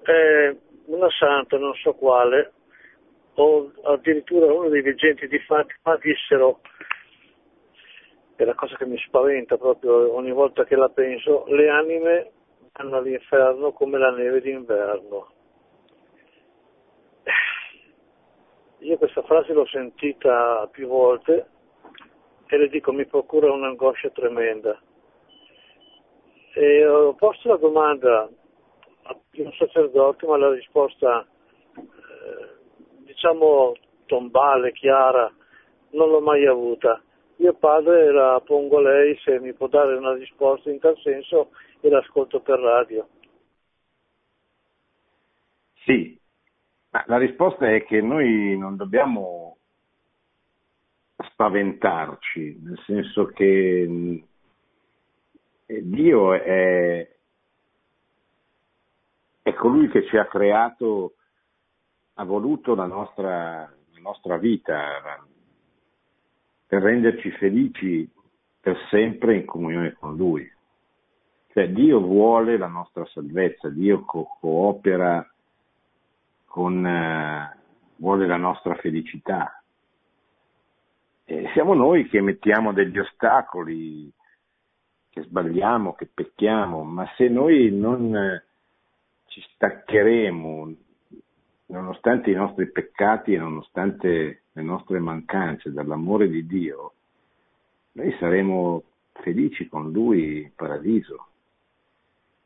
Eh, una santa, non so quale, o addirittura uno dei veggenti di Fatima dissero è la cosa che mi spaventa proprio ogni volta che la penso, le anime vanno all'inferno come la neve d'inverno. Io questa frase l'ho sentita più volte e le dico mi procura un'angoscia tremenda. E ho posto la domanda a un sacerdote, ma la risposta, eh, diciamo, tombale, chiara, non l'ho mai avuta. Io padre la pongo a lei se mi può dare una risposta in tal senso e l'ascolto per radio. Sì, la risposta è che noi non dobbiamo spaventarci, nel senso che eh, Dio è, è colui che ci ha creato, ha voluto la nostra, la nostra vita per renderci felici per sempre in comunione con Lui. Cioè Dio vuole la nostra salvezza, Dio co- coopera con, eh, vuole la nostra felicità. E siamo noi che mettiamo degli ostacoli, che sbagliamo, che pecchiamo, ma se noi non eh, ci staccheremo, nonostante i nostri peccati e nonostante le nostre mancanze dall'amore di Dio, noi saremo felici con Lui in paradiso.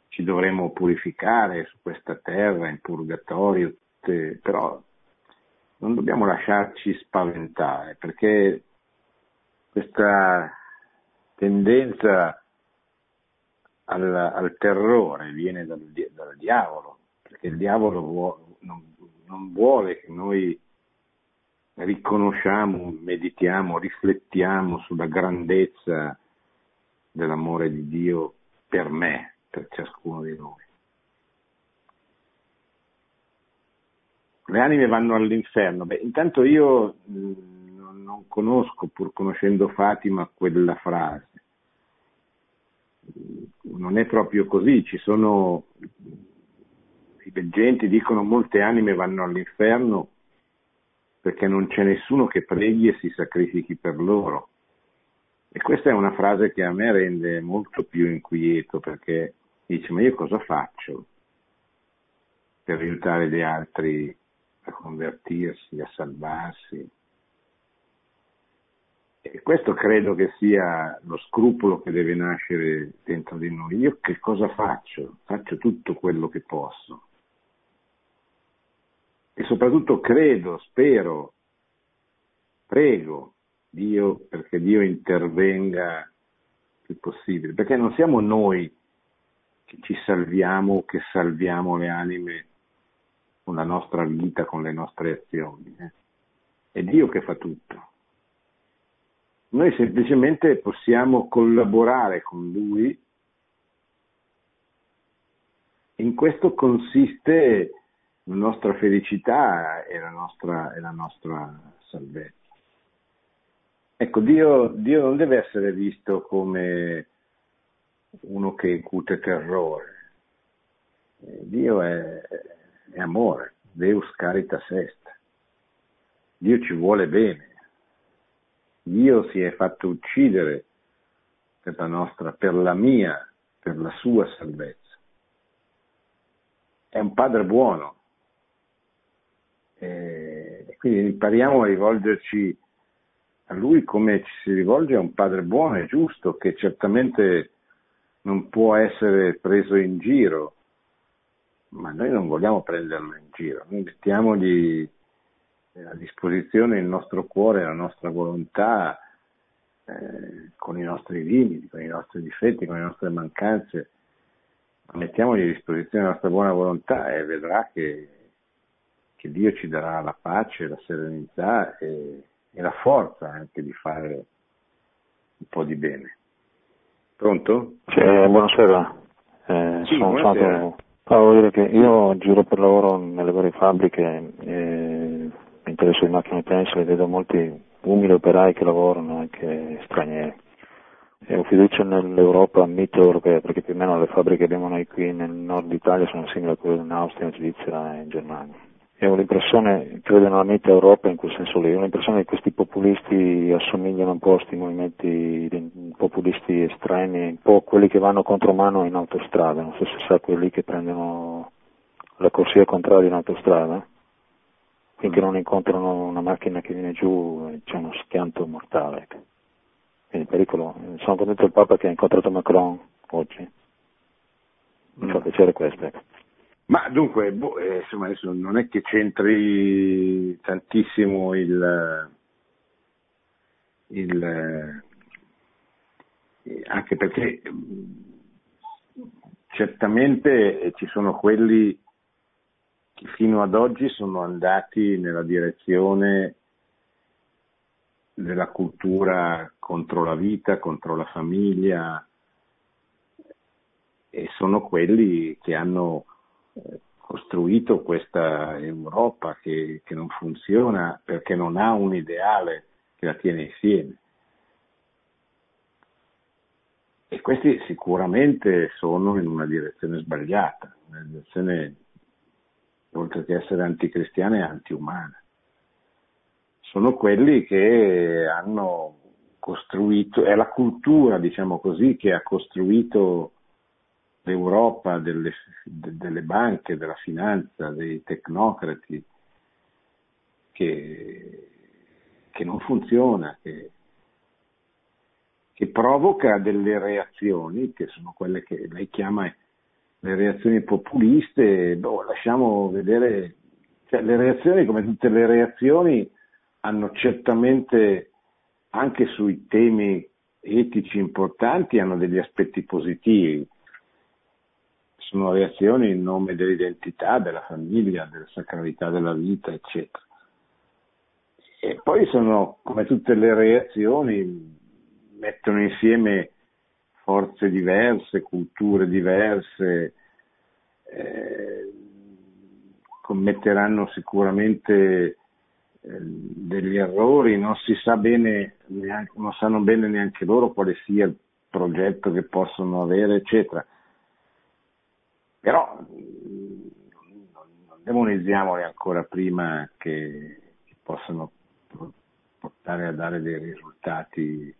Ci dovremo purificare su questa terra, in purgatorio, tutte, però non dobbiamo lasciarci spaventare perché questa tendenza al, al terrore viene dal, dal, diavolo, perché il diavolo vuole, non, non vuole che noi riconosciamo, meditiamo, riflettiamo sulla grandezza dell'amore di Dio per me, per ciascuno di noi. Le anime vanno all'inferno. Beh, intanto io non conosco, pur conoscendo Fatima, quella frase. Non è proprio così, ci sono, i leggenti dicono molte anime vanno all'inferno perché non c'è nessuno che preghi e si sacrifichi per loro. E questa è una frase che a me rende molto più inquieto perché dice ma io cosa faccio per aiutare gli altri a convertirsi, a salvarsi. E questo credo che sia lo scrupolo che deve nascere dentro di noi. Io che cosa faccio? Faccio tutto quello che posso. E soprattutto credo, spero, prego Dio perché Dio intervenga il più possibile, perché non siamo noi che ci salviamo, che salviamo le anime con la nostra vita, con le nostre azioni. Eh. È Dio che fa tutto. Noi semplicemente possiamo collaborare con Lui. In questo consiste la nostra felicità e la nostra, e la nostra salvezza. Ecco, Dio, Dio non deve essere visto come uno che incute terrore. Dio è, è amore, Deus caritas est. Dio ci vuole bene. Dio si è fatto uccidere per la nostra, per la mia, per la sua salvezza. È un padre buono. E quindi impariamo a rivolgerci a lui come ci si rivolge a un padre buono e giusto che certamente non può essere preso in giro ma noi non vogliamo prenderlo in giro, noi mettiamogli a disposizione il nostro cuore, la nostra volontà, eh, con i nostri limiti, con i nostri difetti, con le nostre mancanze, ma mettiamogli a disposizione la nostra buona volontà e vedrà che, che Dio ci darà la pace, la serenità e, e la forza anche di fare un po' di bene. Pronto? Cioè, buonasera. Eh, sì, sono buonasera. stato Voglio dire che io giro per lavoro nelle varie fabbriche e mi interesso di macchine pensili, vedo molti umili operai che lavorano, anche stranieri. E ho fiducia nell'Europa, perché, perché più o meno le fabbriche che abbiamo noi qui nel nord Italia sono simili a quelle in Austria, in Svizzera e in Germania. E ho l'impressione, credo nella mente Europa in quel senso lì, ho l'impressione che questi populisti assomigliano un po' a questi movimenti populisti estremi, un po' quelli che vanno contromano in autostrada, non so se sa quelli che prendono la corsia contraria in autostrada, finché non incontrano una macchina che viene giù c'è uno schianto mortale. Quindi pericolo. Sono contento del Papa che ha incontrato Macron oggi. Mi fa mm. piacere questo. Ma dunque, boh, eh, insomma, adesso non è che c'entri tantissimo il, il eh, anche perché certamente ci sono quelli che fino ad oggi sono andati nella direzione della cultura contro la vita, contro la famiglia e sono quelli che hanno costruito questa Europa che, che non funziona perché non ha un ideale che la tiene insieme. E questi sicuramente sono in una direzione sbagliata, una direzione oltre che essere anticristiana è antiumana. Sono quelli che hanno costruito, è la cultura, diciamo così, che ha costruito l'Europa delle, delle banche, della finanza, dei tecnocrati, che, che non funziona, che, che provoca delle reazioni, che sono quelle che lei chiama le reazioni populiste, boh, lasciamo vedere, cioè, le reazioni come tutte le reazioni hanno certamente anche sui temi etici importanti hanno degli aspetti positivi, sono reazioni in nome dell'identità, della famiglia, della sacralità della vita, eccetera. E poi sono, come tutte le reazioni, mettono insieme forze diverse, culture diverse, eh, commetteranno sicuramente eh, degli errori, non si sa bene, neanche, non sanno bene neanche loro quale sia il progetto che possono avere, eccetera. Però non demonizziamoli ancora prima che, possano portare a dare dei risultati,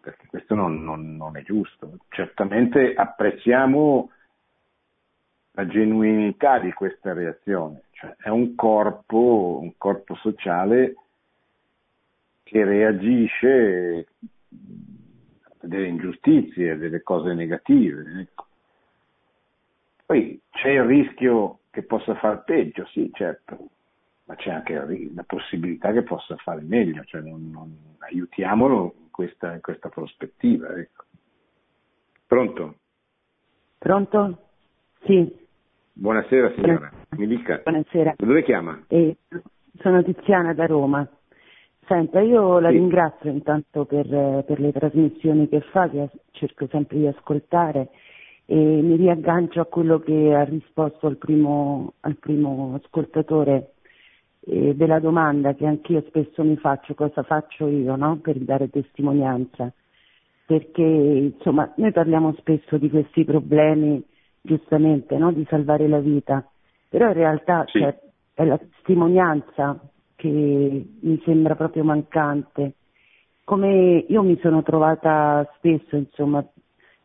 perché questo non, non, non è giusto. Certamente apprezziamo la genuinità di questa reazione, cioè è un corpo, un corpo sociale che reagisce a delle ingiustizie, a delle cose negative. Poi c'è il rischio che possa far peggio, sì, certo, ma c'è anche la possibilità che possa fare meglio, cioè non, non, aiutiamolo in questa, in questa prospettiva. Ecco. Pronto? Pronto? Sì. Buonasera signora, mi dica. Buonasera. Da dove chiama? Eh, sono Tiziana da Roma. Senta, io la sì. ringrazio intanto per, per, le trasmissioni che fa, che cerco sempre di ascoltare e mi riaggancio a quello che ha risposto al primo, al primo ascoltatore eh, della domanda che anch'io spesso mi faccio, cosa faccio io no? per dare testimonianza, perché insomma noi parliamo spesso di questi problemi giustamente no? di salvare la vita, però in realtà sì. cioè, è la testimonianza che mi sembra proprio mancante. Come io mi sono trovata spesso, insomma,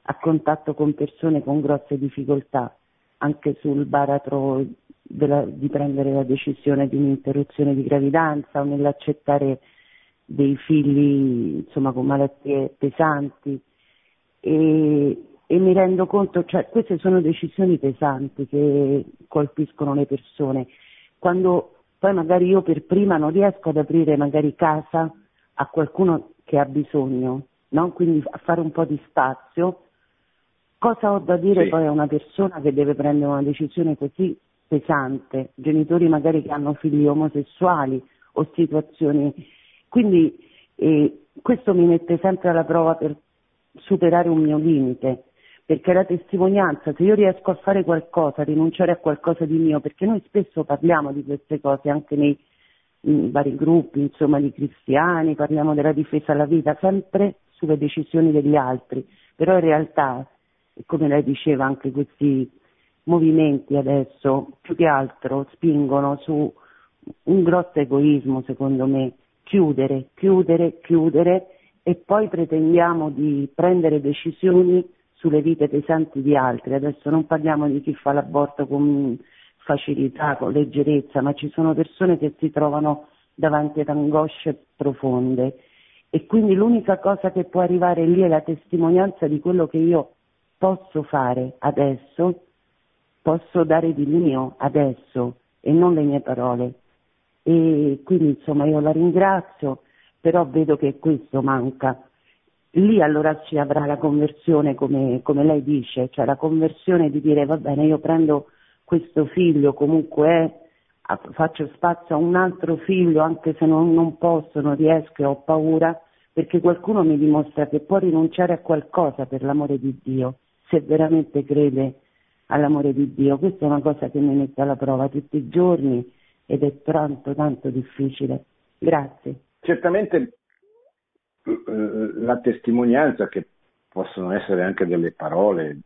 a contatto con persone con grosse difficoltà, anche sul baratro della, di prendere la decisione di un'interruzione di gravidanza o nell'accettare dei figli insomma, con malattie pesanti e, e mi rendo conto, cioè queste sono decisioni pesanti che colpiscono le persone. Quando poi magari io per prima non riesco ad aprire magari casa a qualcuno che ha bisogno, no? quindi a fare un po' di spazio, Cosa ho da dire sì. poi a una persona che deve prendere una decisione così pesante, genitori magari che hanno figli omosessuali o situazioni. Quindi eh, questo mi mette sempre alla prova per superare un mio limite, perché la testimonianza, se io riesco a fare qualcosa, a rinunciare a qualcosa di mio, perché noi spesso parliamo di queste cose anche nei vari gruppi, insomma, di cristiani, parliamo della difesa alla vita, sempre sulle decisioni degli altri, però in realtà come lei diceva, anche questi movimenti adesso più che altro spingono su un grosso egoismo secondo me, chiudere, chiudere, chiudere. E poi pretendiamo di prendere decisioni sulle vite pesanti di altri. Adesso non parliamo di chi fa l'aborto con facilità, con leggerezza, ma ci sono persone che si trovano davanti ad angosce profonde. E quindi l'unica cosa che può arrivare lì è la testimonianza di quello che io posso fare adesso, posso dare di mio adesso e non le mie parole. E quindi insomma io la ringrazio, però vedo che questo manca. Lì allora ci avrà la conversione come, come lei dice, cioè la conversione di dire va bene io prendo questo figlio comunque è, faccio spazio a un altro figlio anche se non, non posso, non riesco e ho paura, perché qualcuno mi dimostra che può rinunciare a qualcosa per l'amore di Dio, se veramente crede all'amore di Dio. Questa è una cosa che mi mette alla prova tutti i giorni ed è tanto, tanto difficile. Grazie. Certamente eh, la testimonianza che possono essere anche delle parole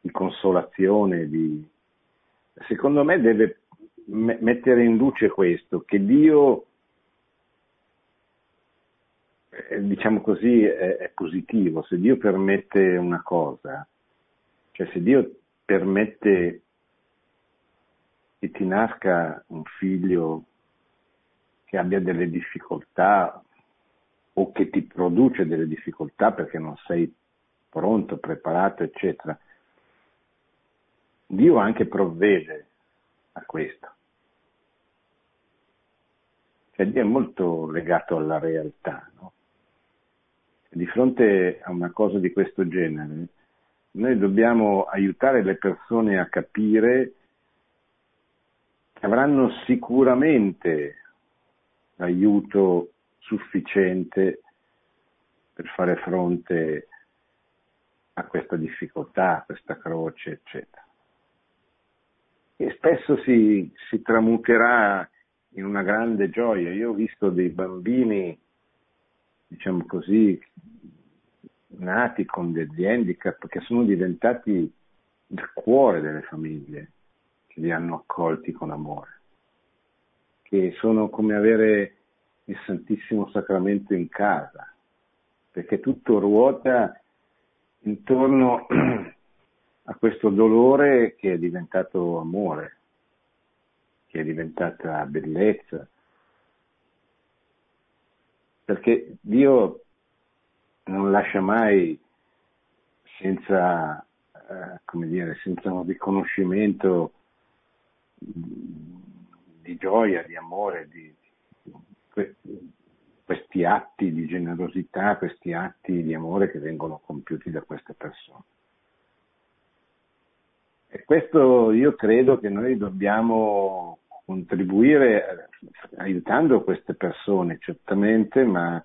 di consolazione, di... secondo me deve mettere in luce questo, che Dio, diciamo così, è, è positivo. Se Dio permette una cosa, cioè se Dio permette che ti nasca un figlio che abbia delle difficoltà o che ti produce delle difficoltà perché non sei pronto, preparato, eccetera, Dio anche provvede a questo. Cioè Dio è molto legato alla realtà. No? Di fronte a una cosa di questo genere, noi dobbiamo aiutare le persone a capire che avranno sicuramente l'aiuto sufficiente per fare fronte a questa difficoltà, a questa croce, eccetera e spesso si, si tramuterà in una grande gioia. Io ho visto dei bambini, diciamo così, nati con degli handicap che sono diventati il cuore delle famiglie che li hanno accolti con amore, che sono come avere il Santissimo Sacramento in casa, perché tutto ruota intorno [clears throat] a questo dolore che è diventato amore, che è diventata bellezza. Perché Dio non lascia mai senza, eh, come dire, senza un riconoscimento di gioia, di amore, di, di questi atti di generosità, questi atti di amore che vengono compiuti da queste persone. E questo io credo che noi dobbiamo contribuire aiutando queste persone certamente, ma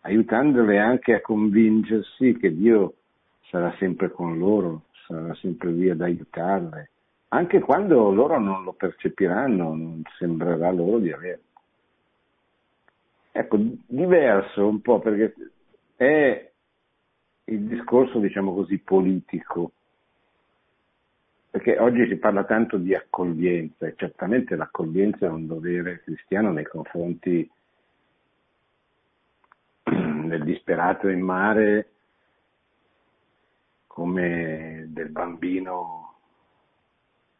aiutandole anche a convincersi che Dio sarà sempre con loro, sarà sempre lì ad aiutarle, anche quando loro non lo percepiranno, non sembrerà loro di averlo. Ecco, diverso un po' perché è il discorso, diciamo così, politico perché oggi si parla tanto di accoglienza e certamente l'accoglienza è un dovere cristiano nei confronti [clears throat] del disperato in mare come del bambino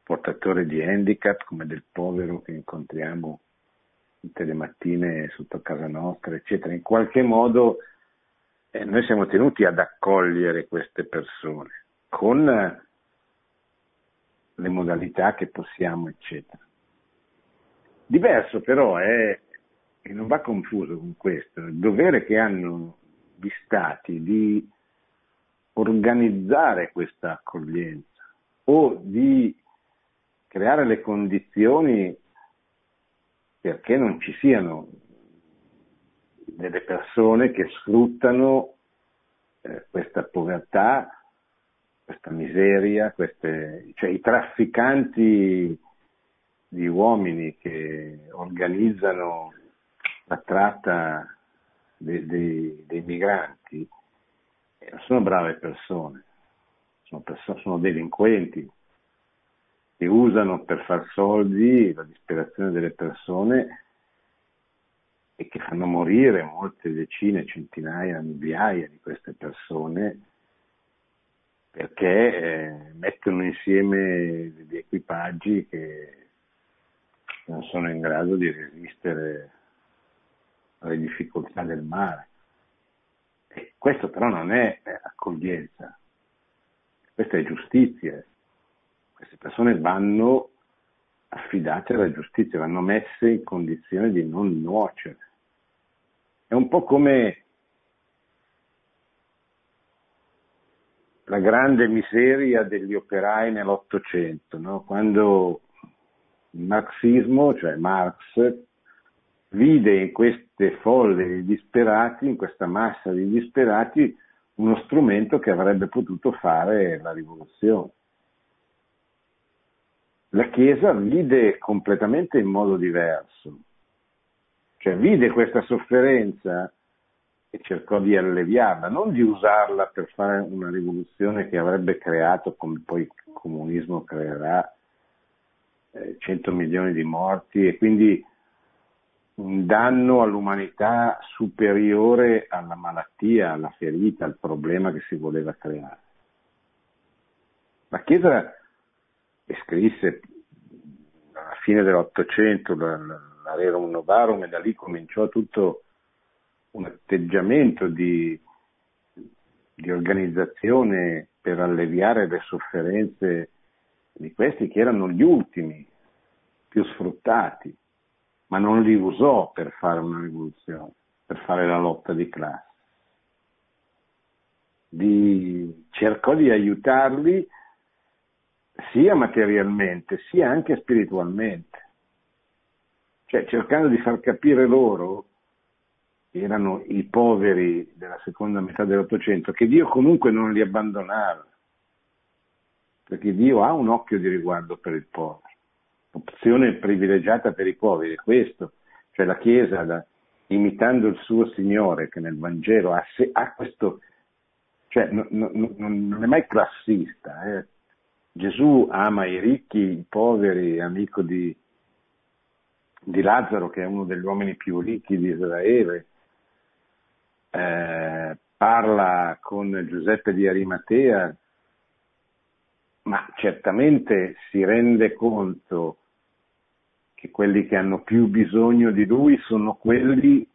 portatore di handicap, come del povero che incontriamo tutte le mattine sotto casa nostra, eccetera. In qualche modo eh, noi siamo tenuti ad accogliere queste persone con le modalità che possiamo, eccetera. Diverso però è, e non va confuso con questo, il dovere che hanno gli stati di organizzare questa accoglienza o di creare le condizioni perché non ci siano delle persone che sfruttano eh, questa povertà questa miseria, queste, cioè i trafficanti di uomini che organizzano la tratta dei, dei, dei migranti non sono brave persone, sono, persone, sono delinquenti che usano per far soldi la disperazione delle persone e che fanno morire molte decine, centinaia, migliaia di queste persone perché eh, mettono insieme degli equipaggi che non sono in grado di resistere alle difficoltà del mare. E questo però non è accoglienza, questa è giustizia. Queste persone vanno affidate alla giustizia, vanno messe in condizione di non nuocere. È un po' come la grande miseria degli operai nell'Ottocento, no? quando il marxismo, cioè Marx, vide in queste folle di disperati, in questa massa di disperati, uno strumento che avrebbe potuto fare la rivoluzione. La Chiesa vide completamente in modo diverso, cioè vide questa sofferenza e cercò di alleviarla, non di usarla per fare una rivoluzione che avrebbe creato, come poi il comunismo creerà, 100 eh, milioni di morti e quindi un danno all'umanità superiore alla malattia, alla ferita, al problema che si voleva creare. La Chiesa scrisse alla fine dell'Ottocento l'Arerum Novarum e da lì cominciò tutto un atteggiamento di, di organizzazione per alleviare le sofferenze di questi che erano gli ultimi, più sfruttati, ma non li usò per fare una rivoluzione, per fare la lotta di classe. Di, cercò di aiutarli sia materialmente sia anche spiritualmente, cioè cercando di far capire loro, erano i poveri della seconda metà dell'Ottocento, che Dio comunque non li abbandonava, perché Dio ha un occhio di riguardo per il povero opzione privilegiata per i poveri, è questo, cioè la Chiesa, da, imitando il suo Signore che nel Vangelo ha, se, ha questo, cioè no, no, no, non è mai classista, eh. Gesù ama i ricchi, i poveri, amico di, di Lazzaro che è uno degli uomini più ricchi di Israele, eh, parla con Giuseppe di Arimatea, ma certamente si rende conto che quelli che hanno più bisogno di lui sono quelli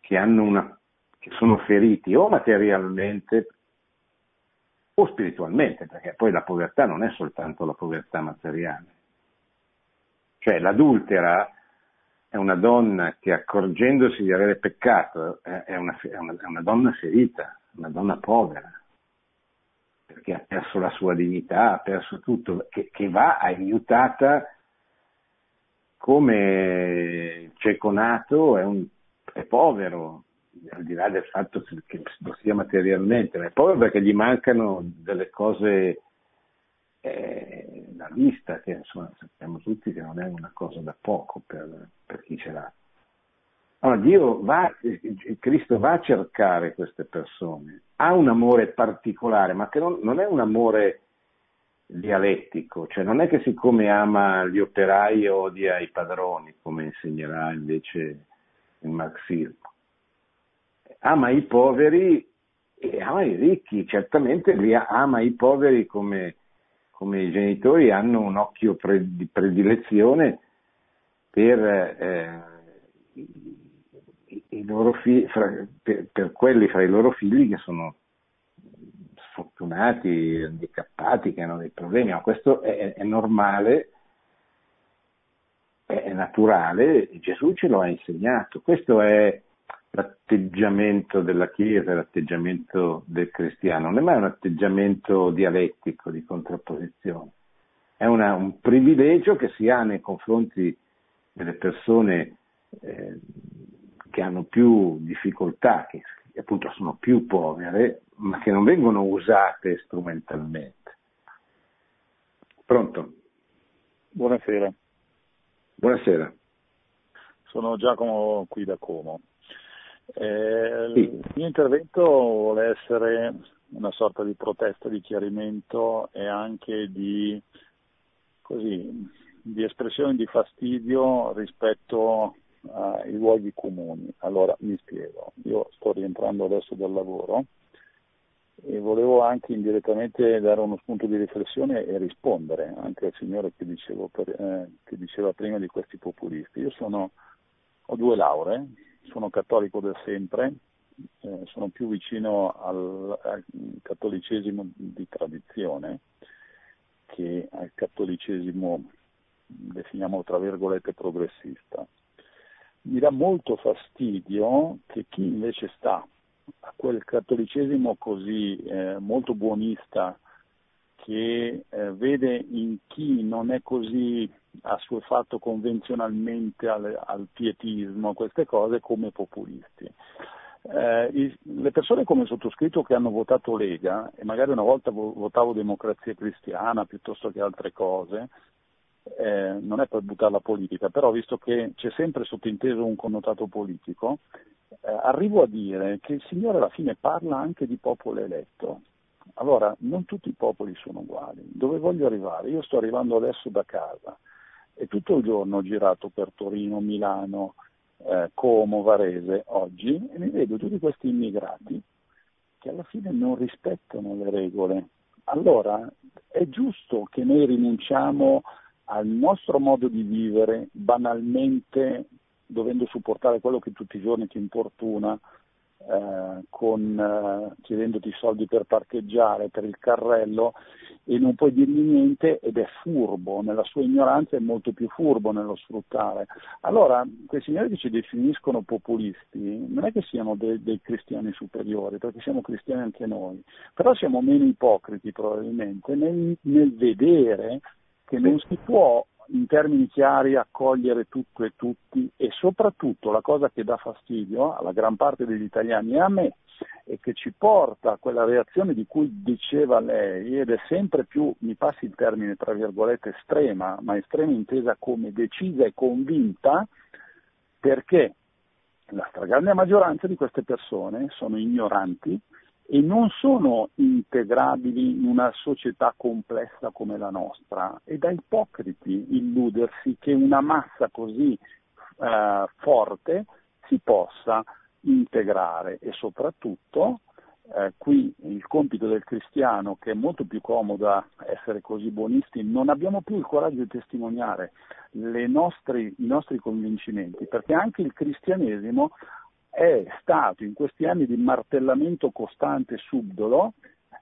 che, una, che sono feriti o materialmente o spiritualmente, perché poi la povertà non è soltanto la povertà materiale. Cioè l'adultera è una donna che accorgendosi di avere peccato è una, è una, è una donna ferita, una donna povera perché ha perso la sua dignità, ha perso tutto, che, che va aiutata come cieco nato è, un, è povero, al di là del fatto che lo sia materialmente, ma è povero perché gli mancano delle cose eh, da vista, che insomma sappiamo tutti che non è una cosa da poco per, per chi ce l'ha. Allora Dio va, Cristo va a cercare queste persone, ha un amore particolare, ma che non, non è un amore dialettico, cioè non è che siccome ama gli operai odia i padroni, come insegnerà invece il marxismo. Ama i poveri e ama i ricchi, certamente ama i poveri come, come i genitori hanno un occhio di predilezione per eh, i loro figli, fra, per, per, quelli fra i loro figli che sono sfortunati, handicappati, che hanno dei problemi, ma questo è, è normale, è naturale, Gesù ce lo ha insegnato. Questo è l'atteggiamento della Chiesa, l'atteggiamento del cristiano, non è mai un atteggiamento dialettico di contrapposizione, è una, un privilegio che si ha nei confronti delle persone eh, che hanno più difficoltà, che appunto sono più povere, ma che non vengono usate strumentalmente. Pronto? Buonasera. Buonasera. Sono Giacomo qui da Como. Eh, sì. Il mio intervento vuole essere una sorta di protesta, di chiarimento e anche di, così, di espressione di fastidio rispetto ai luoghi comuni. Allora mi spiego, io sto rientrando adesso dal lavoro e volevo anche indirettamente dare uno spunto di riflessione e rispondere anche al signore che, per, eh, che diceva prima di questi populisti. Io sono, ho due lauree, sono cattolico da sempre, eh, sono più vicino al, al, cattolicesimo di tradizione che al cattolicesimo, definiamo tra virgolette, progressista. Mi dà molto fastidio che chi invece sta a quel cattolicesimo così eh, molto buonista che eh, vede in chi non è così assuefatto convenzionalmente al, al pietismo, a queste cose, come populisti. Eh, i, le persone come sottoscritto che hanno votato Lega, e magari una volta votavo democrazia cristiana piuttosto che altre cose, eh, non è per buttare la politica, però visto che c'è sempre sottinteso un connotato politico, eh, arrivo a dire che il Signore alla fine parla anche di popolo eletto. Allora, non tutti i popoli sono uguali. Dove voglio arrivare? Io sto arrivando adesso da casa e tutto il giorno ho girato per Torino, Milano, eh, Como, Varese oggi e mi vedo tutti questi immigrati che alla fine non rispettano le regole. Allora è giusto che noi rinunciamo al nostro modo di vivere banalmente dovendo supportare quello che tutti i giorni ti importuna, eh, con, eh, chiedendoti soldi per parcheggiare, per il carrello e non puoi dirgli niente ed è furbo, nella sua ignoranza è molto più furbo nello sfruttare. Allora, quei signori che ci definiscono populisti non è che siano dei, dei cristiani superiori, perché siamo cristiani anche noi, però siamo meno ipocriti probabilmente nel, nel vedere che non si può in termini chiari accogliere tutto e tutti e soprattutto la cosa che dà fastidio alla gran parte degli italiani e a me e che ci porta a quella reazione di cui diceva lei ed è sempre più, mi passi il termine tra virgolette, estrema, ma estrema intesa come decisa e convinta, perché la stragrande maggioranza di queste persone sono ignoranti e non sono integrabili in una società complessa come la nostra. È da ipocriti illudersi che una massa così eh, forte si possa integrare e soprattutto eh, qui il compito del cristiano, che è molto più comodo essere così buonisti, non abbiamo più il coraggio di testimoniare nostri, i nostri convincimenti, perché anche il cristianesimo è stato in questi anni di martellamento costante subdolo,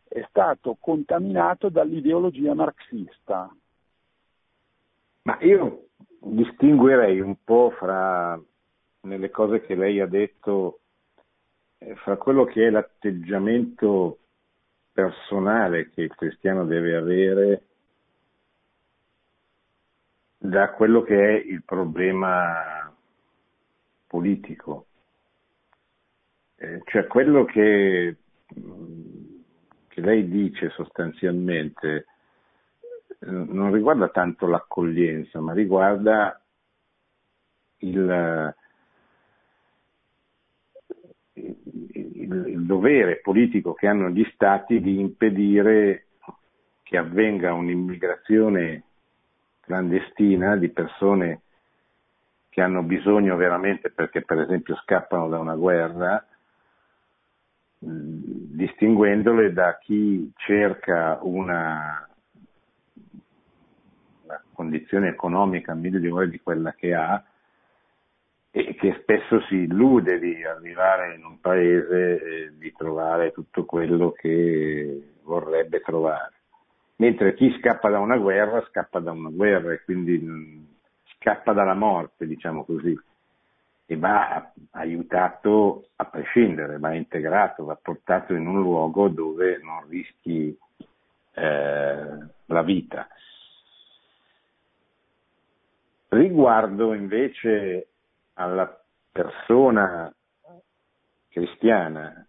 è stato contaminato dall'ideologia marxista. Ma io distinguerei un po' fra, nelle cose che lei ha detto, eh, fra quello che è l'atteggiamento personale che il cristiano deve avere da quello che è il problema politico. Eh, cioè quello che, che, lei dice sostanzialmente eh, non riguarda tanto l'accoglienza, ma riguarda il, il, il dovere politico che hanno gli stati di impedire che avvenga un'immigrazione clandestina di persone che hanno bisogno veramente perché per esempio scappano da una guerra distinguendole da chi cerca una, una condizione economica migliore di quella che ha e che spesso si illude di arrivare in un paese e di trovare tutto quello che vorrebbe trovare. Mentre chi scappa da una guerra scappa da una guerra e quindi scappa dalla morte, diciamo così e va aiutato a prescindere, va integrato, va portato in un luogo dove non rischi eh, la vita. Riguardo invece alla persona cristiana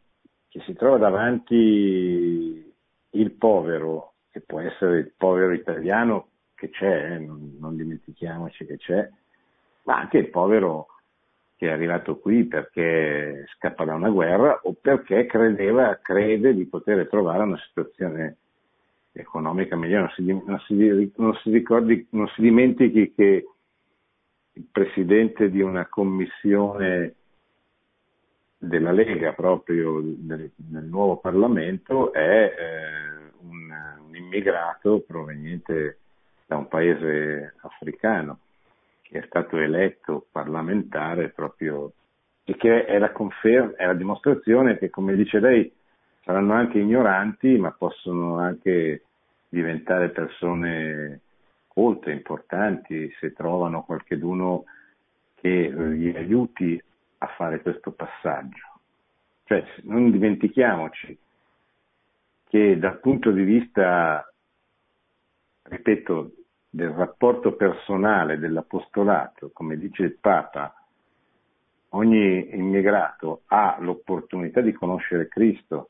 che si trova davanti il povero, che può essere il povero italiano che c'è, eh, non, non dimentichiamoci che c'è, ma anche il povero che è arrivato qui perché scappa da una guerra o perché credeva, crede di poter trovare una situazione economica migliore. Non si, non non non si dimentichi che il presidente di una commissione della Lega proprio nel, nel nuovo Parlamento è eh, un, un, immigrato proveniente da un paese africano che è stato eletto parlamentare proprio e che è la, confer- è la dimostrazione che come dice lei saranno anche ignoranti ma possono anche diventare persone colte, importanti, se trovano qualcheduno che gli aiuti a fare questo passaggio. Cioè, non dimentichiamoci che dal punto di vista, ripeto, del rapporto personale, dell'apostolato, come dice il Papa, ogni immigrato ha l'opportunità di conoscere Cristo,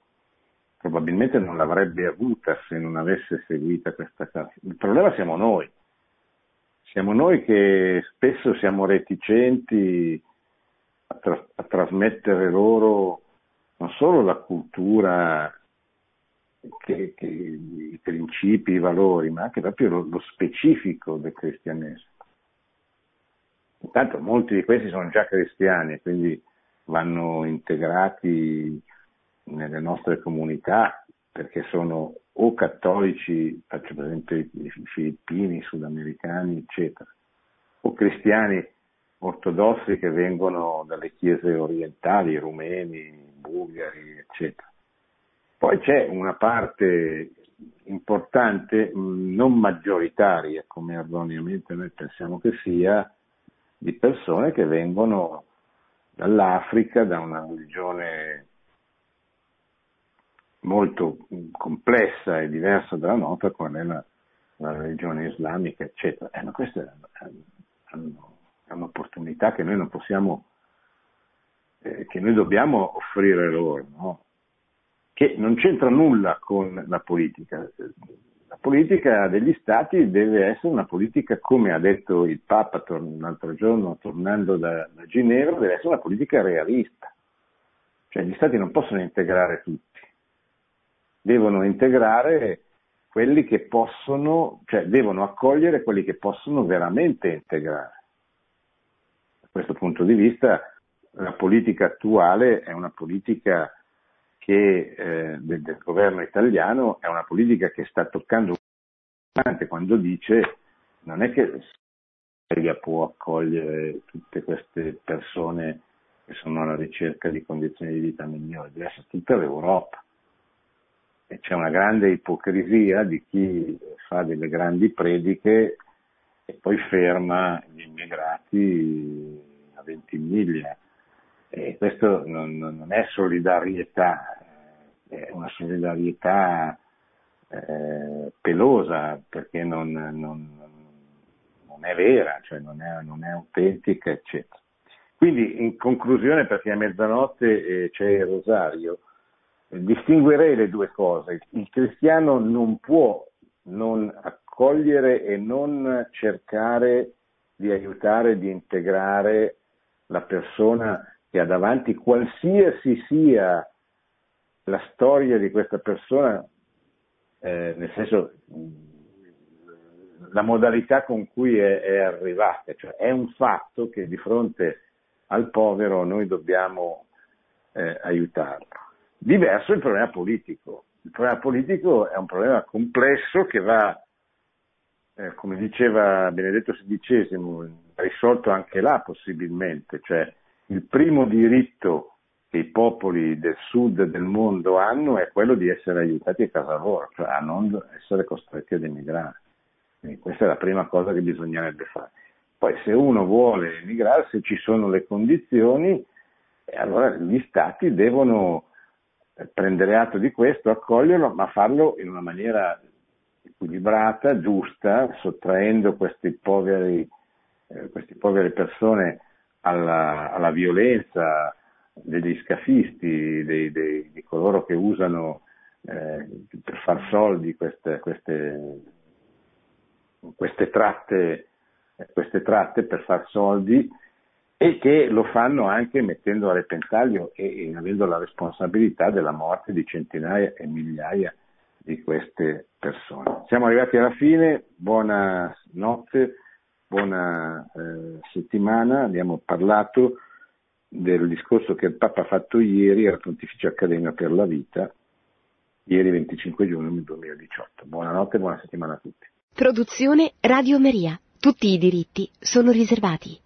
probabilmente non l'avrebbe avuta se non avesse seguito questa cosa. Il problema siamo noi, siamo noi che spesso siamo reticenti a, tra- a trasmettere loro non solo la cultura, che, che, i principi, i valori, ma anche proprio lo, lo specifico del cristianesimo. Intanto molti di questi sono già cristiani, quindi vanno integrati nelle nostre comunità perché sono o cattolici, faccio per esempio i filippini, sudamericani, eccetera, o cristiani ortodossi che vengono dalle chiese orientali, rumeni, bulgari, eccetera. Poi c'è una parte importante, non maggioritaria, come erroneamente noi pensiamo che sia, di persone che vengono dall'Africa, da una religione molto complessa e diversa dalla nostra, qual è la, la religione islamica, eccetera. Eh, ma queste hanno, è un'opportunità che noi non possiamo, eh, che noi dobbiamo offrire loro, no? Che non c'entra nulla con la politica. La politica degli stati deve essere una politica, come ha detto il Papa l'altro giorno tornando da, da Ginevra, deve essere una politica realista. Cioè gli stati non possono integrare tutti, devono integrare quelli che possono, cioè devono accogliere quelli che possono veramente integrare. Da questo punto di vista la politica attuale è una politica che, eh, del, del, governo italiano, è una politica che sta toccando quando dice non è che Lega può accogliere tutte queste persone che sono alla ricerca di condizioni di vita migliori, deve essere tutta l'Europa e c'è una grande ipocrisia di chi fa delle grandi prediche e poi ferma gli immigrati a 20 miglia. E questo non, non è solidarietà, è una solidarietà eh, pelosa perché non, non, non, è vera, cioè non è, non è autentica, eccetera. Quindi in conclusione, perché a mezzanotte eh, c'è il rosario, distinguerei le due cose. Il cristiano non può non accogliere e non cercare di aiutare, di integrare la persona che ha davanti, qualsiasi sia la storia di questa persona, eh, nel senso la modalità con cui è, è arrivata, cioè è un fatto che di fronte al povero noi dobbiamo eh, aiutarlo. Diverso il problema politico. Il problema politico è un problema complesso che va, eh, come diceva Benedetto XVI, risolto anche là possibilmente, cioè il primo diritto che i popoli del sud del mondo hanno è quello di essere aiutati a casa loro, cioè a non essere costretti ad emigrare. Quindi questa è la prima cosa che bisognerebbe fare. Poi se uno vuole emigrare, se ci sono le condizioni, allora gli stati devono prendere atto di questo, accoglierlo, ma farlo in una maniera equilibrata, giusta, sottraendo eh, queste povere persone alla, alla, violenza degli scafisti, dei, dei, di coloro che usano eh, per far soldi queste, queste, queste, tratte, queste tratte per far soldi e che lo fanno anche mettendo a repentaglio e, e avendo la responsabilità della morte di centinaia e migliaia di queste persone. Siamo arrivati alla fine, buona notte, buona eh, settimana, abbiamo parlato del discorso che il Papa ha fatto ieri alla Pontificia Accademia per la Vita, ieri 25 giugno 2018. Buonanotte e buona settimana a tutti. Produzione Radio Maria. Tutti i diritti sono riservati.